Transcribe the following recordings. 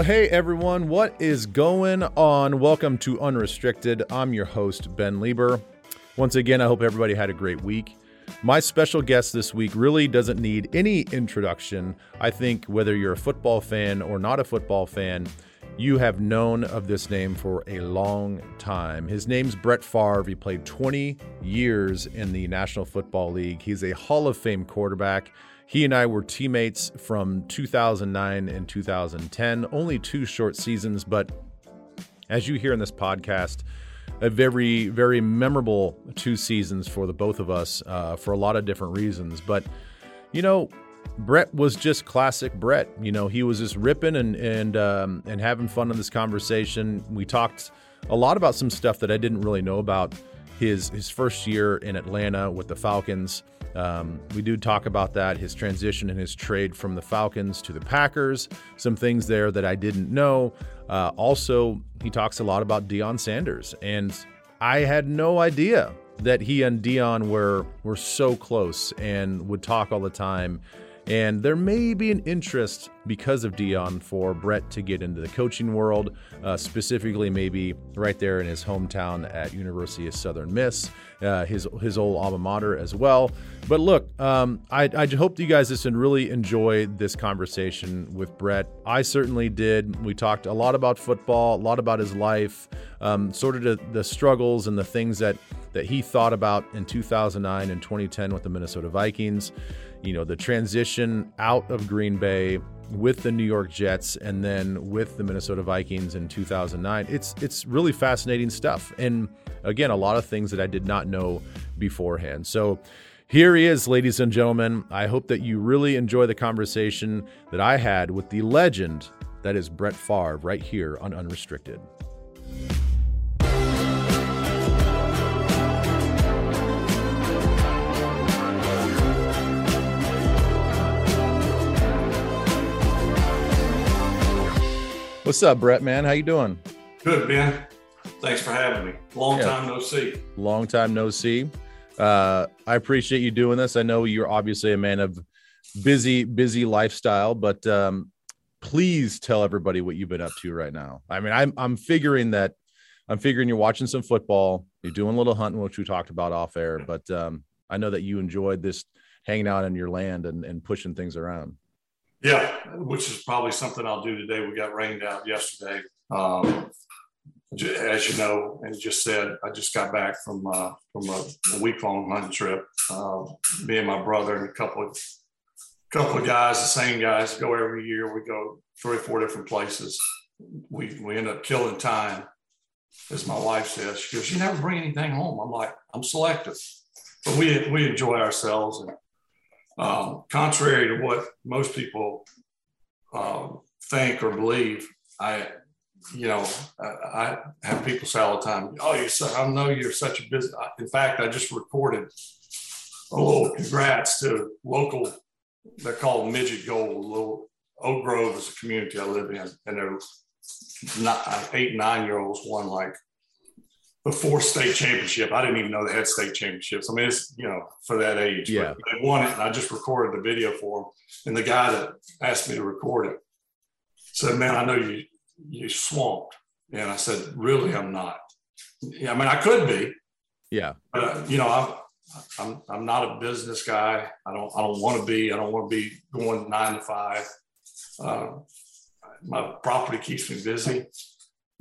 Well, hey everyone, what is going on? Welcome to Unrestricted. I'm your host, Ben Leber. Once again, I hope everybody had a great week. My special guest this week really doesn't need any introduction. I think whether you're a football fan or not a football fan, you have known of this name for a long time. His name's Brett Favre. He played 20 years in the National Football League. He's a Hall of Fame quarterback. He and I were teammates from 2009 and 2010, only two short seasons, but as you hear in this podcast, a very, very memorable two seasons for the both of us uh, for a lot of different reasons. But, you know, Brett was just classic Brett. You know, he was just ripping and and um, and having fun in this conversation. We talked a lot about some stuff that I didn't really know about his his first year in Atlanta with the Falcons. Um, we do talk about that, his transition and his trade from the Falcons to the Packers, some things there that I didn't know. Uh, also, he talks a lot about Deion Sanders, and I had no idea that he and Deion were were so close and would talk all the time. And there may be an interest because of Deion for Brett to get into the coaching world, uh, specifically maybe right there in his hometown at University of Southern Miss, uh, his his old alma mater as well. But look, um, I, I hope you guys just really enjoyed this conversation with Brett. I certainly did. We talked a lot about football, a lot about his life, um, sort of the, the struggles and the things that that he thought about in 2009 and 2010 with the Minnesota Vikings you know, the transition out of Green Bay with the New York Jets and then with the Minnesota Vikings in 2009. It's it's really fascinating stuff. And again, a lot of things that I did not know beforehand. So here he is, ladies and gentlemen. I hope that you really enjoy the conversation that I had with the legend that is Brett Favre right here on Unrestricted. What's up, Brett? Man, how you doing? Good, Ben. Thanks for having me. Long yeah. time no see. Long time no see. Uh, I appreciate you doing this. I know you're obviously a man of busy, busy lifestyle, but um, please tell everybody what you've been up to right now. I mean, I'm I'm figuring that I'm figuring you're watching some football, you're doing a little hunting, which we talked about off air, but um, I know that you enjoyed this hanging out in your land and, and pushing things around. Yeah, which is probably something I'll do today. We got rained out yesterday. Um, as you know, and just said, I just got back from uh, from a, a week long hunting trip. Uh, me and my brother and a couple of couple of guys, the same guys, go every year. We go three or four different places. We we end up killing time, as my wife says. She goes, "You never bring anything home." I'm like, "I'm selective," but we we enjoy ourselves and um, contrary to what most people um, think or believe, I, you know, I, I, have people say all the time, "Oh, you so I know you're such a business." In fact, I just recorded a little congrats to local. They're called Midget Gold. Little Oak Grove is a community I live in, and they're eight nine year olds won like the fourth state championship. I didn't even know they had state championships. I mean, it's you know for that age. Yeah, they won it, and I just recorded the video for them. And the guy that asked me to record it said, "Man, I know you you swamped." And I said, "Really, I'm not. Yeah, I mean, I could be. Yeah, but uh, you know, I'm." I'm I'm not a business guy. I don't I don't want to be. I don't want to be going nine to five. Uh, my property keeps me busy.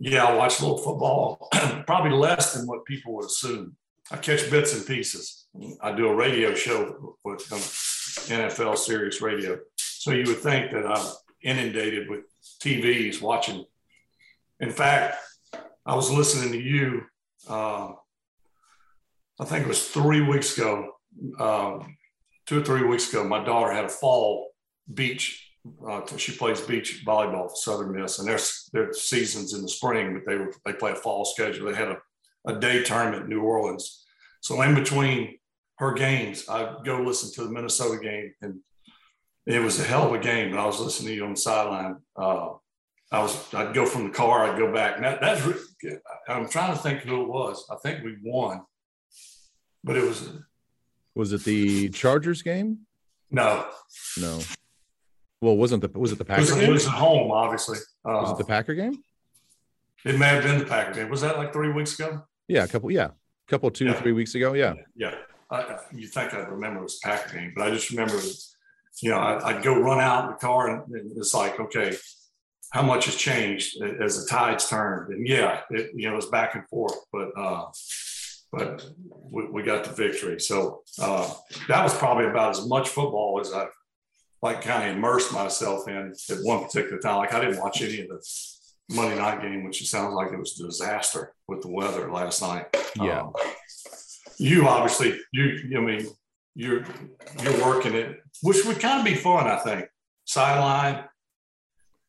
Yeah, I watch a little football, probably less than what people would assume. I catch bits and pieces. I do a radio show with NFL Sirius Radio. So you would think that I'm inundated with TVs watching. In fact, I was listening to you, uh, I think it was three weeks ago, um, two or three weeks ago. My daughter had a fall beach uh, she plays beach volleyball for Southern Miss, and their their seasons in the spring, but they were they play a fall schedule. They had a, a day tournament in New Orleans, so in between her games, I go listen to the Minnesota game, and it was a hell of a game. And I was listening to you on the sideline. Uh, I was I'd go from the car, I'd go back. And that, that's I'm trying to think who it was. I think we won, but it was. Was it the Chargers game? No. No. Well, wasn't the was it the It Packer was, it was at home, obviously. Uh, Was it the Packer game? it may have been the Packer game. Was that like three weeks ago? Yeah, a couple. Yeah, a couple two Yeah. three weeks ago. Yeah. Yeah. I, I- you think I'd remember it was Packer game, but I just remember, you know, I, I'd go run out in the car and and it's like, okay, how much has changed as the tides turned? And yeah, it, you know, it was back and forth, but, uh, but we, we got the victory. So, uh, that was probably about as much football as I like kind of immersed myself in at one particular time. Like I didn't watch any of the Monday night game, which it sounds like it was a disaster with the weather last night. Yeah. Um, you obviously, you, I mean, you're, you're working it, which would kind of be fun, I think. Sideline.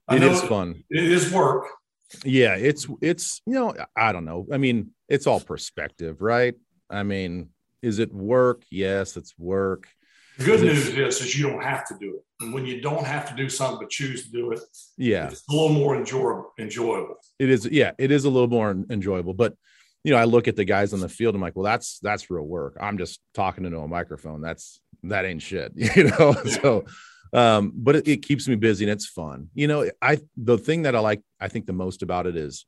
I It is fun. It is work. Yeah, it's it's you know I don't know. I mean, it's all perspective, right? I mean, is it work? Yes, it's work. The good news is, is you don't have to do it. And when you don't have to do something but choose to do it, Yeah, it's a little more enjoy, enjoyable. it is. Yeah, it is a little more enjoyable. But you know, I look at the guys on the field. I'm like, well, that's that's real work. I'm just talking into a microphone. That's that ain't shit, you know. So, um, but it, it keeps me busy and it's fun. You know, I the thing that I like, I think the most about it is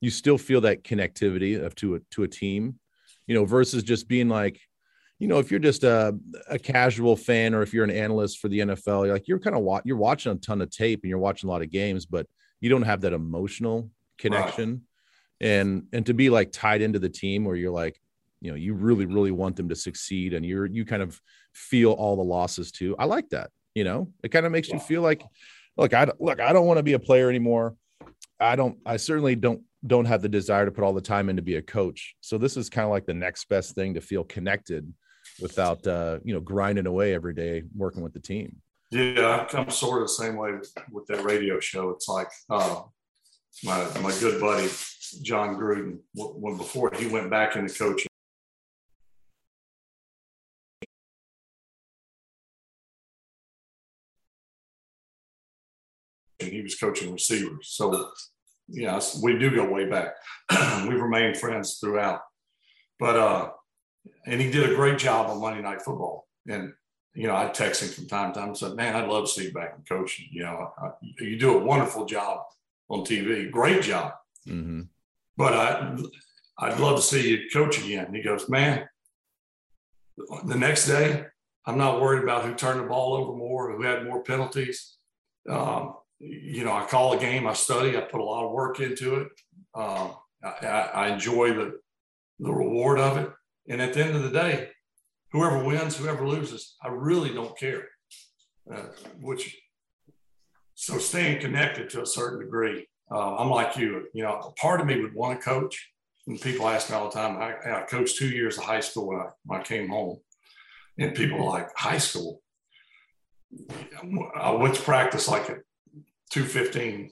you still feel that connectivity of to a to a team, you know, versus just being like, you know, if you're just a, a casual fan or if you're an analyst for the NFL, you're like you're kind of wa- you're watching a ton of tape and you're watching a lot of games, but you don't have that emotional connection. And and to be like tied into the team where you're like, you know, you really, really want them to succeed and you're you kind of feel all the losses too. I like that. You know, it kind of makes you feel like, look, I look, I don't want to be a player anymore. I don't. I certainly don't don't have the desire to put all the time in to be a coach. So this is kind of like the next best thing to feel connected without uh, you know grinding away every day working with the team. Yeah, I'm sort of the same way with, that radio show. It's like uh, my my good buddy Jon Gruden, when before he went back into coaching. And he was coaching receivers. So, yes, we do go way back. We've remained friends throughout. But, uh, and he did a great job on Monday Night Football. And you know, I text him from time to time and said, man, I'd love to see you back in coaching. You know, I, you do a wonderful job on TV, great job. Mm-hmm. But I, I'd love to see you coach again. And he goes, man, the next day, I'm not worried about who turned the ball over more, who had more penalties. Um, you know, I call a game, I study, I put a lot of work into it. Um, I, I enjoy the, the reward of it. And at the end of the day, whoever wins, whoever loses, I really don't care. Uh, which, so staying connected to a certain degree. Uh, I'm like you, you know, a part of me would want to coach. And people ask me all the time, I, I coached two years of high school when I, when I came home. And people like, high school? I went to practice like at 2.15,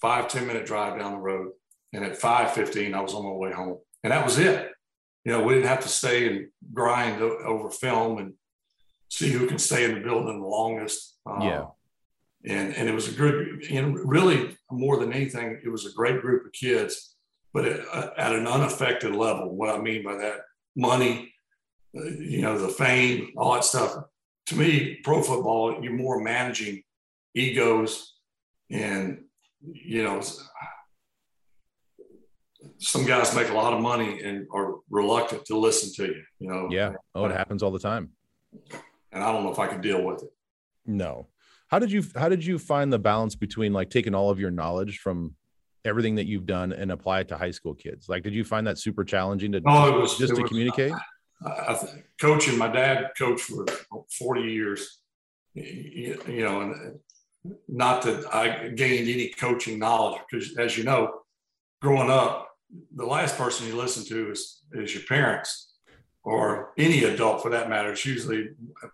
five, 10 minute drive down the road. And at 5.15, I was on my way home. And that was it you know, we didn't have to stay and grind over film and see who can stay in the building the longest. Uh, Yeah. And, and it was a good, and really more than anything, it was a great group of kids, but at, at an unaffected level. What I mean by that, money, uh, you know, the fame, all that stuff. To me, pro football, you're more managing egos and, you know, some guys make a lot of money and are reluctant to listen to you, you know. Yeah. Oh, it happens all the time. And I don't know if I could deal with it. No. How did you how did you find the balance between like taking all of your knowledge from everything that you've done and apply it to high school kids? Like, did you find that super challenging to No, it was just to was- communicate? I, I coaching, my dad coached for 40 years, you, you know, and not that I gained any coaching knowledge because, as you know, growing up, the last person you listen to is, is your parents or any adult for that matter. It's usually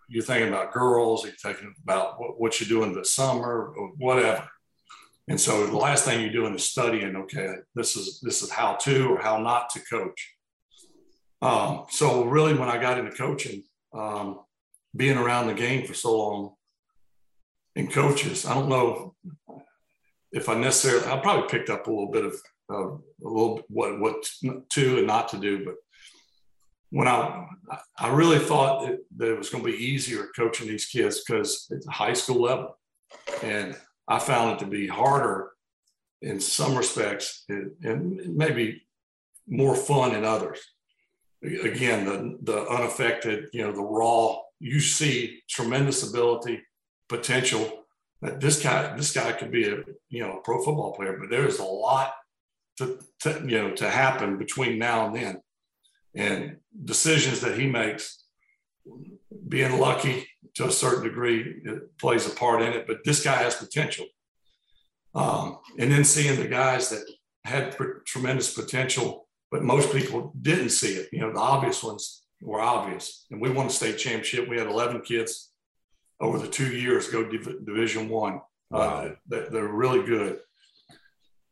you're thinking about girls, you're thinking about what, what you're doing this summer or whatever. And so the last thing you're doing is studying, okay, this is this is how to or how not to coach. Um, so really, when I got into coaching, um, being around the game for so long, and coaches, I don't know if I necessarily. I probably picked up a little bit of a little what what to and not to do, but when I I really thought that, that it was going to be easier coaching these kids because it's high school level. And I found it to be harder in some respects and, and maybe more fun in others. Again, the, the unaffected, you know, the raw, you see tremendous ability, potential that this guy, this guy could be a, you know, a pro football player, but there's a lot to, to, you know, to happen between now and then. And decisions that he makes, being lucky to a certain degree, it plays a part in it, but this guy has potential. Um, and then seeing the guys that had tremendous potential, but most people didn't see it. You know, the obvious ones were obvious. And we won the state championship. We had 11 kids over the two years go Div- Division One. Uh, wow. Uh, they're really good.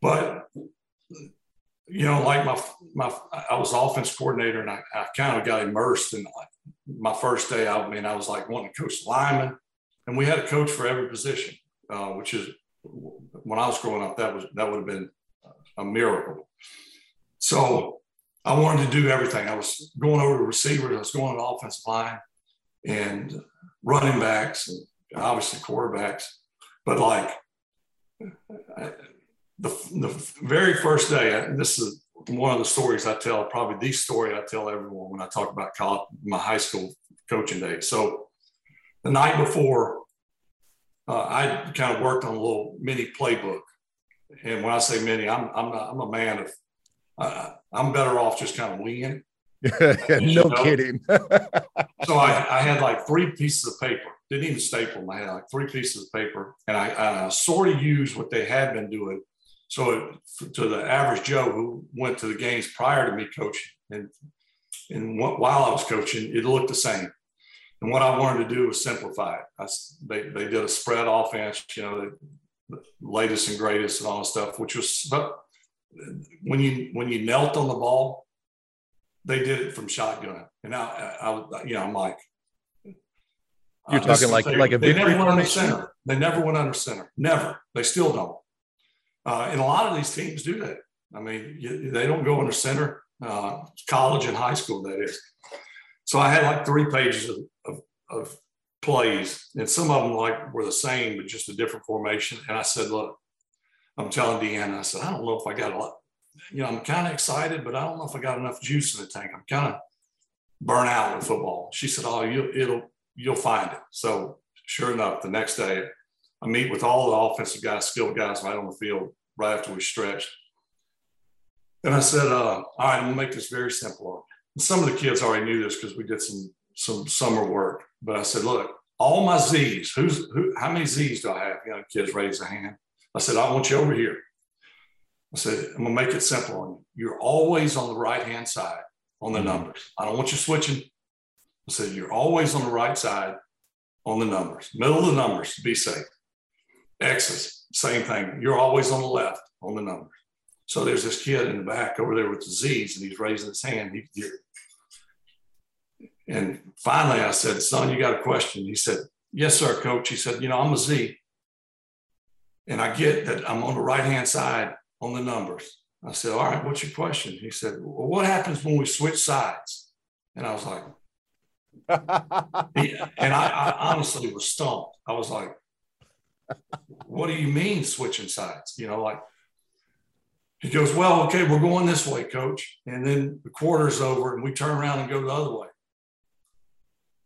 But you know, like my my, I was offense coordinator, and I, I kind of got immersed in my first day. I mean, I was like wanting to coach linemen, and we had a coach for every position, uh, which is when I was growing up, that was that would have been a miracle. So I wanted to do everything. I was going over to receivers, I was going to offensive line and running backs and obviously quarterbacks. But like the very first day, this is one of the stories I tell, probably the story I tell everyone when I talk about college, my high school coaching days. So the night before, uh, I kind of worked on a little mini playbook. And when I say mini, I'm, I'm, not, I'm a man of, uh, I'm better off just kind of winging no know? kidding. so I, I, had like three pieces of paper. Didn't even staple them. I had like three pieces of paper, and I, I sort of used what they had been doing. So to the average Joe who went to the games prior to me coaching, and and while I was coaching, it looked the same. And what I wanted to do was simplify it. I, they, they did a spread offense, you know, the, latest and greatest and all that stuff, which was but when you when you knelt on the ball, they did it from shotgun. And I, I, you know, I'm like, you're uh, talking like like a they never went under center. They never went under center. Never. They still don't. Uh, and a lot of these teams do that. I mean, you, they don't go under center. Uh, college and high school, that is. So I had like three pages of, of, of plays, and some of them like were the same, but just a different formation. And I said, look, I'm telling Deanna, I said, I don't know if I got a lot, you know, I'm kind of excited, but I don't know if I got enough juice in the tank. I'm kind of burnt out with football. She said, "Oh, you it'll you'll find it." So sure enough, the next day, I meet with all the offensive guys, skilled guys right on the field right after we stretch. And I said, uh, "All right, I'm gonna make this very simple." And some of the kids already knew this because we did some some summer work. But I said, "Look, all my Z's. Who's who? How many Z's do I have?" You know, kids raise a hand. I said, "I want you over here." I said, I'm gonna make it simple on you. You're always on the right hand side on the mm-hmm. numbers. I don't want you switching. I said, you're always on the right side on the numbers, middle of the numbers to be safe. X's, same thing. You're always on the left on the numbers. So there's this kid in the back over there with the Z's and he's raising his hand. He, he, and finally I said, son, you got a question? He said, yes, sir, coach. He said, you know, I'm a Z. And I get that I'm on the right hand side on the numbers. I said, All right, what's your question? He said, Well, what happens when we switch sides? And I was like, and I, I, honestly was stumped. I was like, What do you mean switching sides? You know, like, he goes, Well, okay, we're going this way, coach. And then the quarter's over and we turn around and go the other way.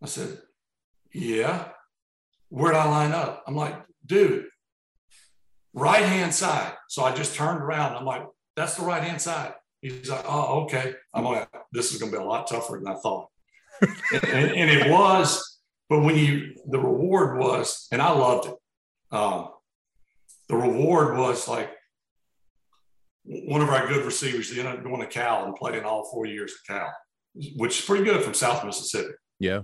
I said, Yeah. Where'd I line up? I'm like, Dude, right hand side. So I just turned around. I'm like, that's the right hand side. He's like, oh, okay. I'm like, this is going to be a lot tougher than I thought. and, and, it was, but when you, the reward was, and I loved it. Um, the reward was like one of our good receivers, ended up going to Cal and playing all four years at Cal, which is pretty good from South Mississippi. Yeah.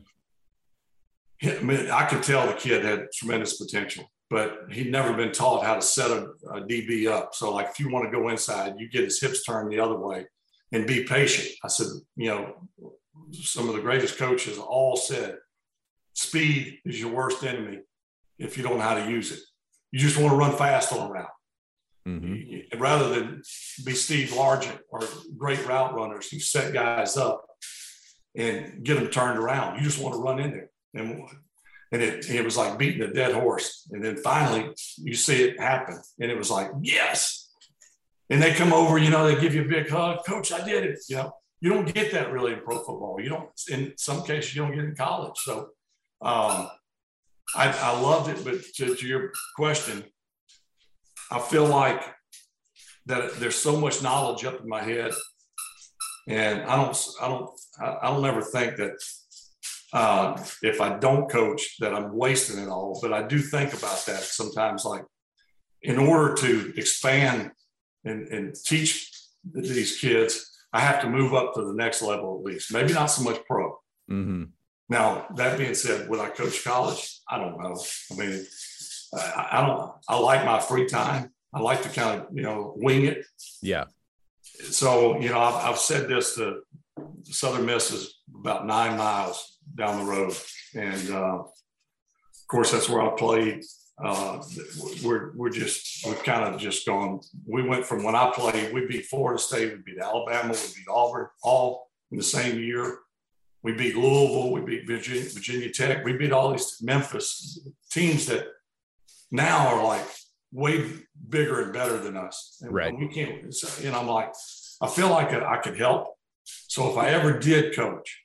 I, mean, I could tell the kid had tremendous potential but he'd never been taught how to set a, a, DB up. So, like, if you want to go inside, you get his hips turned the other way and be patient. I said, you know, some of the greatest coaches all said, speed is your worst enemy if you don't know how to use it. You just want to run fast on a route. Mm-hmm. Rather than be Steve Largent or great route runners who set guys up and get them turned around, you just want to run in there. And and it, it was like beating a dead horse. And then finally you see it happen. And it was like, yes. And they come over, you know, they give you a big hug. Coach, I did it. You know, you don't get that really in pro football. You don't, in some cases, you don't get in college. So um, I, I loved it. But to, to your question, I feel like that there's so much knowledge up in my head. And I don't, I don't, I don't ever think that uh, if I don't coach, that I'm wasting it all. But I do think about that sometimes. Like, in order to expand and, and teach these kids, I have to move up to the next level at least. Maybe not so much pro. Mm-hmm. Now, that being said, would I coach college? I don't know. I mean, I, I don't. I like my free time. I like to kind of you know wing it. Yeah. So you know, I've, I've said this to Southern Miss is about nine miles down the road. And uh, of course, that's where I played. Uh, we're, we're just, we've kind of just gone. We went from when I played, we beat Florida State, we beat Alabama, we beat Auburn, all in the same year. We beat Louisville, we beat Virginia, Virginia Tech, we beat all these Memphis teams that now are like way bigger and better than us. And right. We can't, you know, I'm like, I feel like I could help. So if I ever did coach,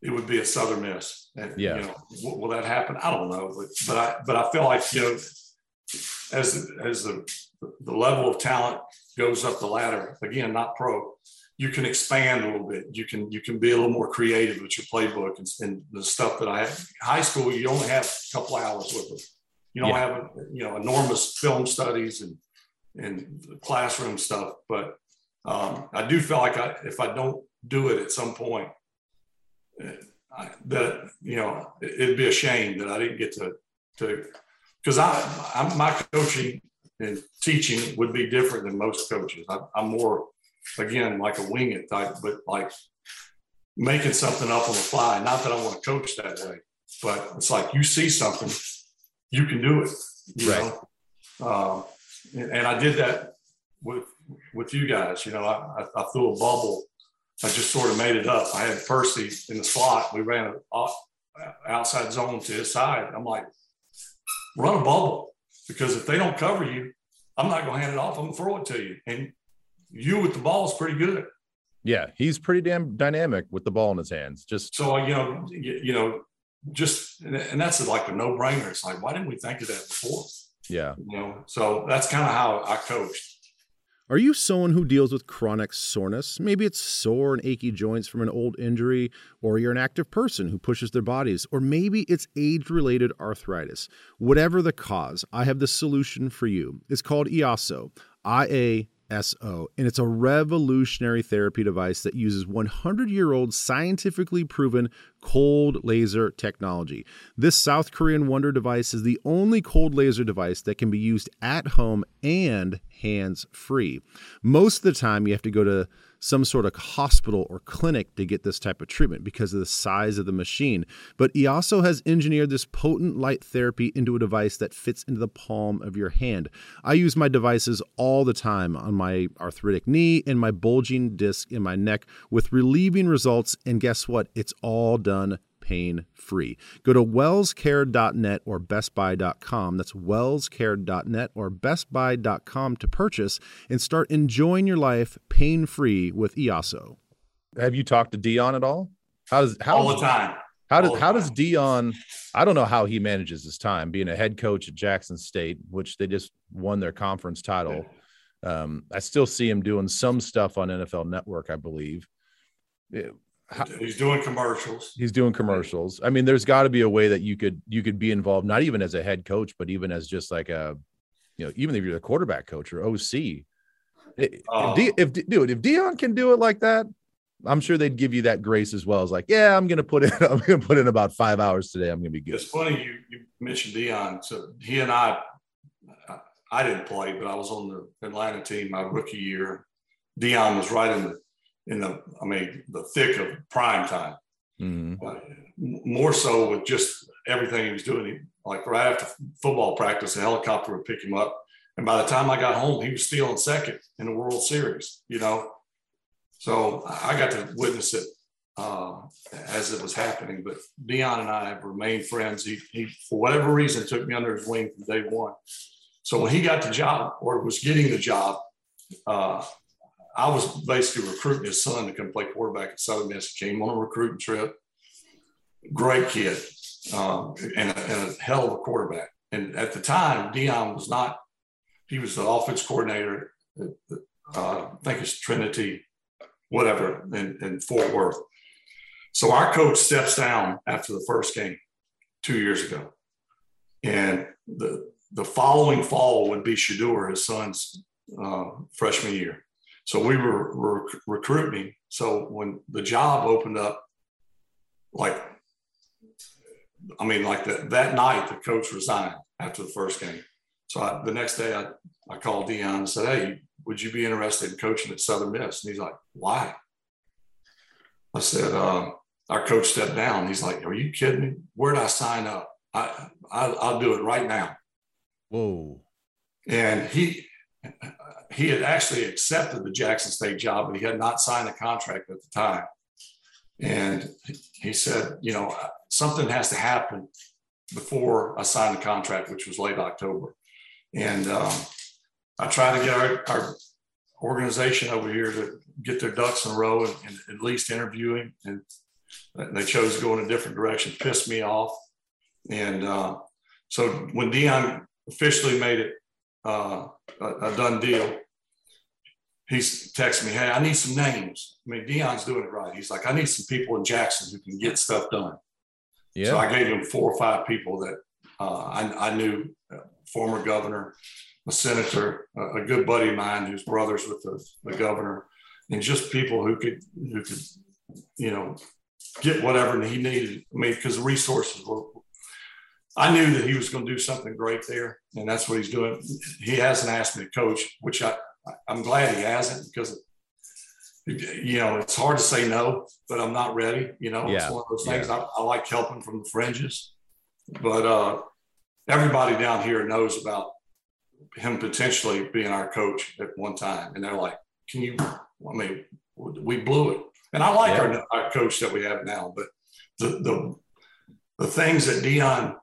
it would be a Southern Miss. And, yeah. You know, will, will that happen? I don't know, but but I but I feel like you know, as as the the level of talent goes up the ladder again, not pro, you can expand a little bit. You can you can be a little more creative with your playbook and, and the stuff that I have. High school, you only have a couple hours with them. You don't yeah. have you know enormous film studies and and classroom stuff, but um, I do feel like I, if I don't do it at some point, I, that you know it'd be a shame that I didn't get to to because I I'm, my coaching and teaching would be different than most coaches. I, I'm more again like a wing it type, but like making something up on the fly. Not that I want to coach that way, but it's like you see something, you can do it. You right. know, uh, and, and, I did that with with you guys. You know, I, I, I threw a bubble I just sort of made it up. I had Percy in the slot. We ran an outside zone to his side. I'm like, run a bubble because if they don't cover you, I'm not going to hand it off. I'm going to throw it to you. And you with the ball is pretty good. Yeah, he's pretty damn dynamic with the ball in his hands. Just so you know, you, you know, just and that's like a no brainer. It's like, why didn't we think of that before? Yeah, you know. So that's kind of how I coached. Are you someone who deals with chronic soreness? Maybe it's sore and achy joints from an old injury, or you're an active person who pushes their bodies, or maybe it's age related arthritis. Whatever the cause, I have the solution for you. It's called IASO, I A SO, and it's a revolutionary therapy device that uses 100 year old scientifically proven cold laser technology. This South Korean wonder device is the only cold laser device that can be used at home and hands free. Most of the time, you have to go to some sort of hospital or clinic to get this type of treatment because of the size of the machine. But IASO has engineered this potent light therapy into a device that fits into the palm of your hand. I use my devices all the time on my arthritic knee and my bulging disc in my neck with relieving results. And guess what? It's all done pain free. Go to wellscare.net or bestbuy.com. That's wellscare.net or bestbuy.com to purchase and start enjoying your life pain free with IASO. Have you talked to Deion at all? How does how all the time? How does how does Deion? I don't know how he manages his time being a head coach at Jackson State, which they just won their conference title. Um, I still see him doing some stuff on NFL Network, I believe. How, he's doing commercials. He's doing commercials. I mean, there's got to be a way that you could you could be involved, not even as a head coach, but even as just like a, you know, even if you're the quarterback coach or OC. If, uh, if, if dude, if Deion can do it like that, I'm sure they'd give you that grace as well as like, yeah, I'm gonna put in, I'm gonna put in about five hours today. I'm gonna be good. It's funny you you mentioned Deion. So he and I, I didn't play, but I was on the Atlanta team my rookie year. Deion was right in the in the, I mean, the thick of prime time. Mm-hmm. Uh, more so with just everything he was doing. He, like right after football practice, a helicopter would pick him up. And by the time I got home, he was still in second in the World Series, you know? So I got to witness it uh, as it was happening. But Deion and I have remained friends. He, he, for whatever reason, took me under his wing from day one. So when he got the job or was getting the job, uh, I was basically recruiting his son to come play quarterback at Southern Miss. Came on a recruiting trip. Great kid um, and, a, and, a, hell of a quarterback. And at the time, Deion was not, he was the offense coordinator, at, uh, I think it's Trinity, whatever, in, in Fort Worth. So our coach steps down after the first game two years ago. And the, the following fall would be Shedeur, his son's uh, freshman year. So we were, were recruiting. So when the job opened up, like, I mean, like that that night, the coach resigned after the first game. So I, the next day, I, I called Deion and said, Hey, would you be interested in coaching at Southern Miss? And he's like, Why? I said, uh, Our coach stepped down. He's like, Are you kidding me? Where'd I sign up? I, I I'll do it right now. Whoa. And he he had actually accepted the Jackson State job, but he had not signed a contract at the time. And he said, you know, something has to happen before I sign the contract, which was late October. And um, I tried to get our, our, organization over here to get their ducks in a row and, and, at least interviewing. And they chose to go in a different direction, pissed me off. And uh, so when Deion officially made it uh, a, a, done deal, he's texting me, Hey, I need some names. I mean, Deion's doing it right. He's like, I need some people in Jackson who can get stuff done. Yeah. So I gave him four or five people that uh, I, I, knew, uh, former governor, a senator, a, a, good buddy of mine who's brothers with the, the governor, and just people who could, who could, you know, get whatever he needed. I mean, because the resources were, I knew that he was going to do something great there, and that's what he's doing. He hasn't asked me to coach, which I, I'm glad he hasn't because you know it's hard to say no, but I'm not ready. You know, yeah. it's one of those things. Yeah. I, I, like helping from the fringes, but uh, everybody down here knows about him potentially being our coach at one time, and they're like, "Can you?" I mean, we blew it, and I like yeah. our, our coach that we have now, but the the the things that Deion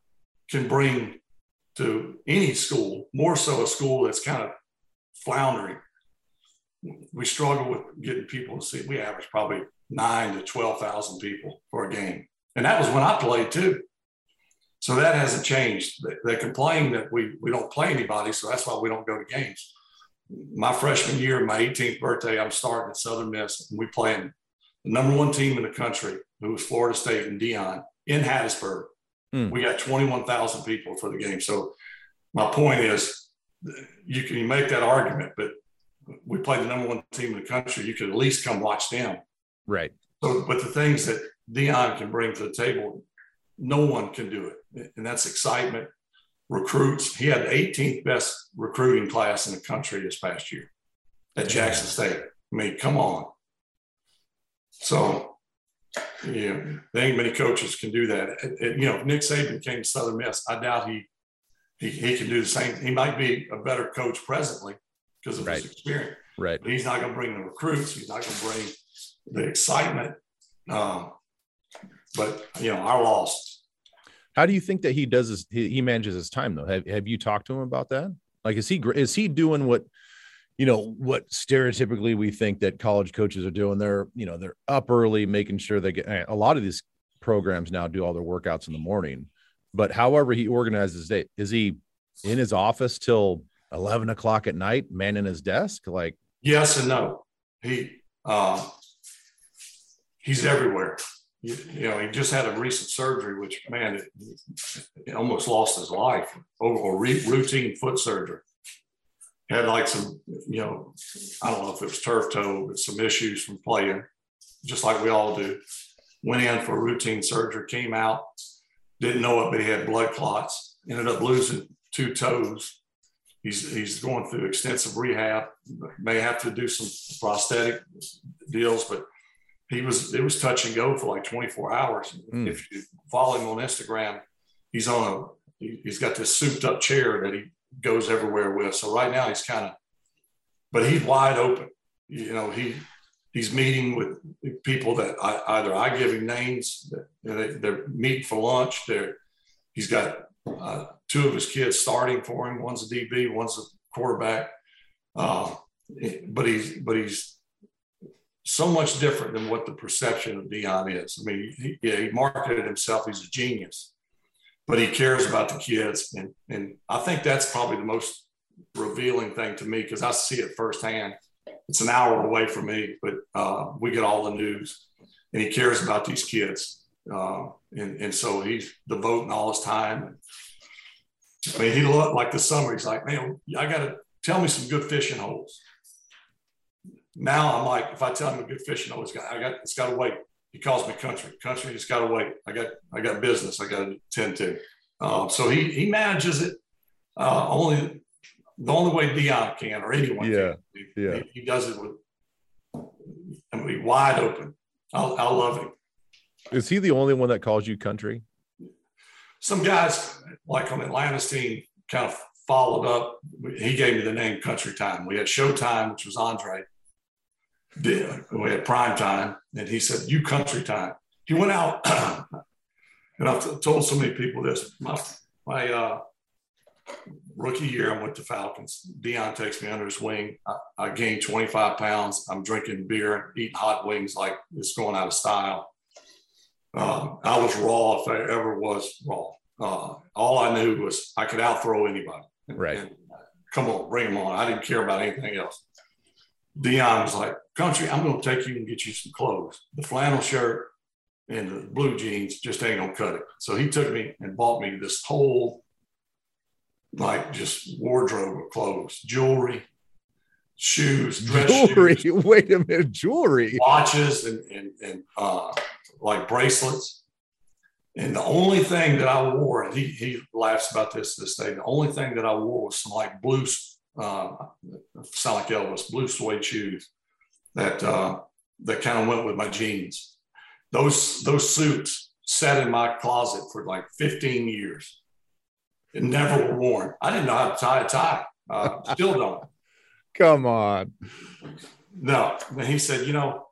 can bring to any school, more so a school that's kind of floundering. We struggle with getting people to see. We average probably nine to 12,000 people for a game. And that was when I played too. So that hasn't changed. They, complain that we, we don't play anybody. So that's why we don't go to games. My freshman year, my 18th birthday, I'm starting at Southern Miss and we playing the number one team in the country, who was Florida State and Deion in Hattiesburg. Mm. We got 21,000 people for the game. So my point is you can make that argument, but we play the number one team in the country. You could at least come watch them. Right. So, but the things that Deion can bring to the table, no one can do it. And that's excitement, recruits. He had the 18th best recruiting class in the country this past year at Jackson State. I mean, come on. So, yeah, there ain't many coaches can do that. You know, if Nick Saban came to Southern Miss, I doubt he he, he can do the same. He might be a better coach presently because of right. his experience. Right. But he's not going to bring the recruits. He's not going to bring the excitement. Um, but you know, our loss. How do you think that he does his, he, he manages his time though? Have, have you talked to him about that? Like, is he, is he doing what, you know, what stereotypically we think that college coaches are doing? They're, you know, they're up early, making sure they get a lot of these programs now do all their workouts in the morning but however he organizes day, is he in his office till 11 o'clock at night, man in his desk? Like, yes and no. He, uh, he's everywhere. You, you, know, he just had a recent surgery, which man, it, it almost lost his life over re- routine foot surgery. Had like some, you know, I don't know if it was turf toe, but some issues from playing, just like we all do. Went in for routine surgery, came out, didn't know it, but he had blood clots. Ended up losing two toes. He's he's going through extensive rehab. May have to do some prosthetic deals, but he was it was touch and go for like 24 hours. Mm. If you follow him on Instagram, he's on a he's got this souped up chair that he goes everywhere with. So right now he's kind of, but he's wide open. You know he he's meeting with people that I, either I give him names, that they're meeting for lunch. They're, he's got uh, two of his kids starting for him. One's a DB, one's a quarterback. Uh, but he's but he's so much different than what the perception of Deion is. I mean, he, yeah, he marketed himself. He's a genius, but he cares about the kids, and and I think that's probably the most revealing thing to me because I see it firsthand it's an hour away from me, but uh, we get all the news, and he cares about these kids, uh, and and so he's devoting all his time. I mean, he looked like the summer. He's like, man, I got to tell me some good fishing holes. Now I'm like, if I tell him a good fishing hole, it's got, I got, it's got to wait. He calls me country, country. It's got to wait. I got, I got business. I got to tend to. Um, so he he manages it. Uh, only the only way Deion can or anyone yeah. can. He, yeah. He, he, does it with I mean wide open. I, I love him. Is he the only one that calls you country? Some guys like on Atlanta's team kind of followed up. He gave me the name Country Time. We had Showtime, which was Andre. We had Prime Time, and he said, "You Country Time." He went out, and I've told so many people this. My my uh, rookie year, I went to Falcons. Deion takes me under his wing. I, I gained 25 pounds. I'm drinking beer, eating hot wings like it's going out of style. Um, I was raw if I ever was raw. Uh, all I knew was I could outthrow anybody. Right. And, uh, come on, bring them on. I didn't care about anything else. Deion was like, Country, I'm going to take you and get you some clothes. The flannel shirt and the blue jeans just ain't going to cut it. So he took me and bought me this whole like just wardrobe of clothes, jewelry, shoes, dress jewelry. shoes, Wait a minute, jewelry, watches, and and, and uh, like bracelets. And the only thing that I wore, and he, he laughs about this this day, the only thing that I wore was some like blue, uh, sound like Elvis, blue suede shoes that uh, that kind of went with my jeans. Those those suits sat in my closet for like 15 years never were worn. I didn't know how to tie a tie. Uh, still don't. Come on. No. And he said, you know,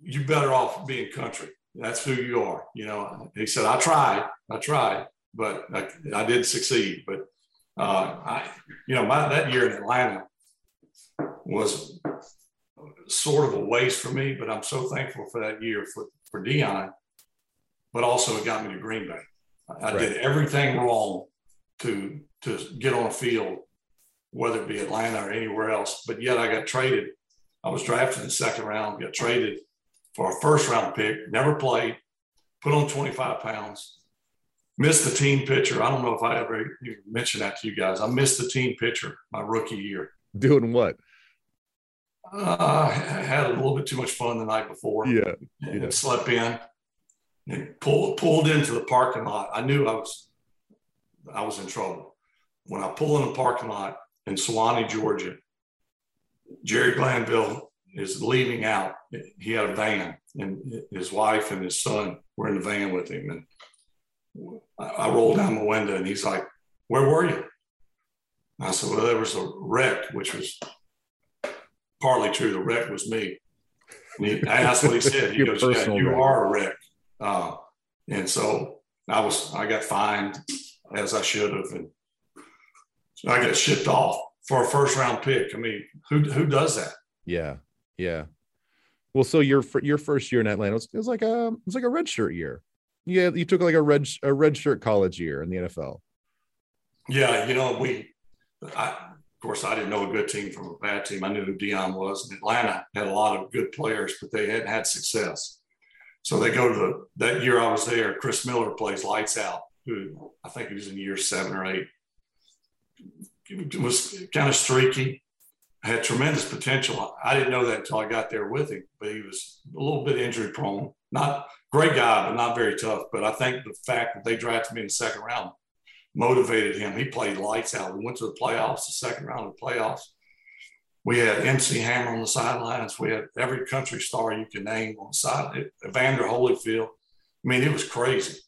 you're better off being country. That's who you are. You know, he said, I tried, I tried, but I, I did succeed. But uh, I, you know, my, that year in Atlanta was sort of a waste for me, but I'm so thankful for that year for, for Deion, but also it got me to Green Bay. I right. did everything wrong to to get on a field, whether it be Atlanta or anywhere else. But yet I got traded. I was drafted in the second round, got traded for a first round pick, never played, put on 25 pounds, missed the team picture. I don't know if I ever mentioned that to you guys. I missed the team picture my rookie year. Doing what? Uh, I had a little bit too much fun the night before. Yeah. And yeah. slept in and pulled pulled into the parking lot. I knew I was I was in trouble. When I pull in the parking lot in Suwanee, Georgia, Jerry Glanville is leaving out. He had a van, and his wife and his son were in the van with him. And I rolled down the window, and he's like, "Where were you?" I said, "Well, there was a wreck, which was partly true. The wreck was me." And he, that's what he said. He goes, "Yeah, you wreck. are a wreck." Uh, and so I was, I got fined as I should have. And so I got shipped off for a first round pick. I mean, who, who does that? Yeah. Yeah. Well, so your, your first year in Atlanta, was, it was like a, it was like a red shirt year. Yeah. You took like a red, a red shirt college year in the NFL. Yeah. You know, we, I, of course, I didn't know a good team from a bad team. I knew who Deion was. And Atlanta had a lot of good players, but they hadn't had success. So they go to the, that year I was there, Chris Miller plays lights out, who I think he was in year seven or eight. It was kind of streaky, had tremendous potential. I didn't know that until I got there with him, but he was a little bit injury prone. Not great guy, but not very tough. But I think the fact that they drafted me in the second round motivated him. He played lights out. We went to the playoffs, the second round of the playoffs we had MC Hammer on the sidelines. We had every country star you can name on the side. Evander Holyfield. I mean, it was crazy.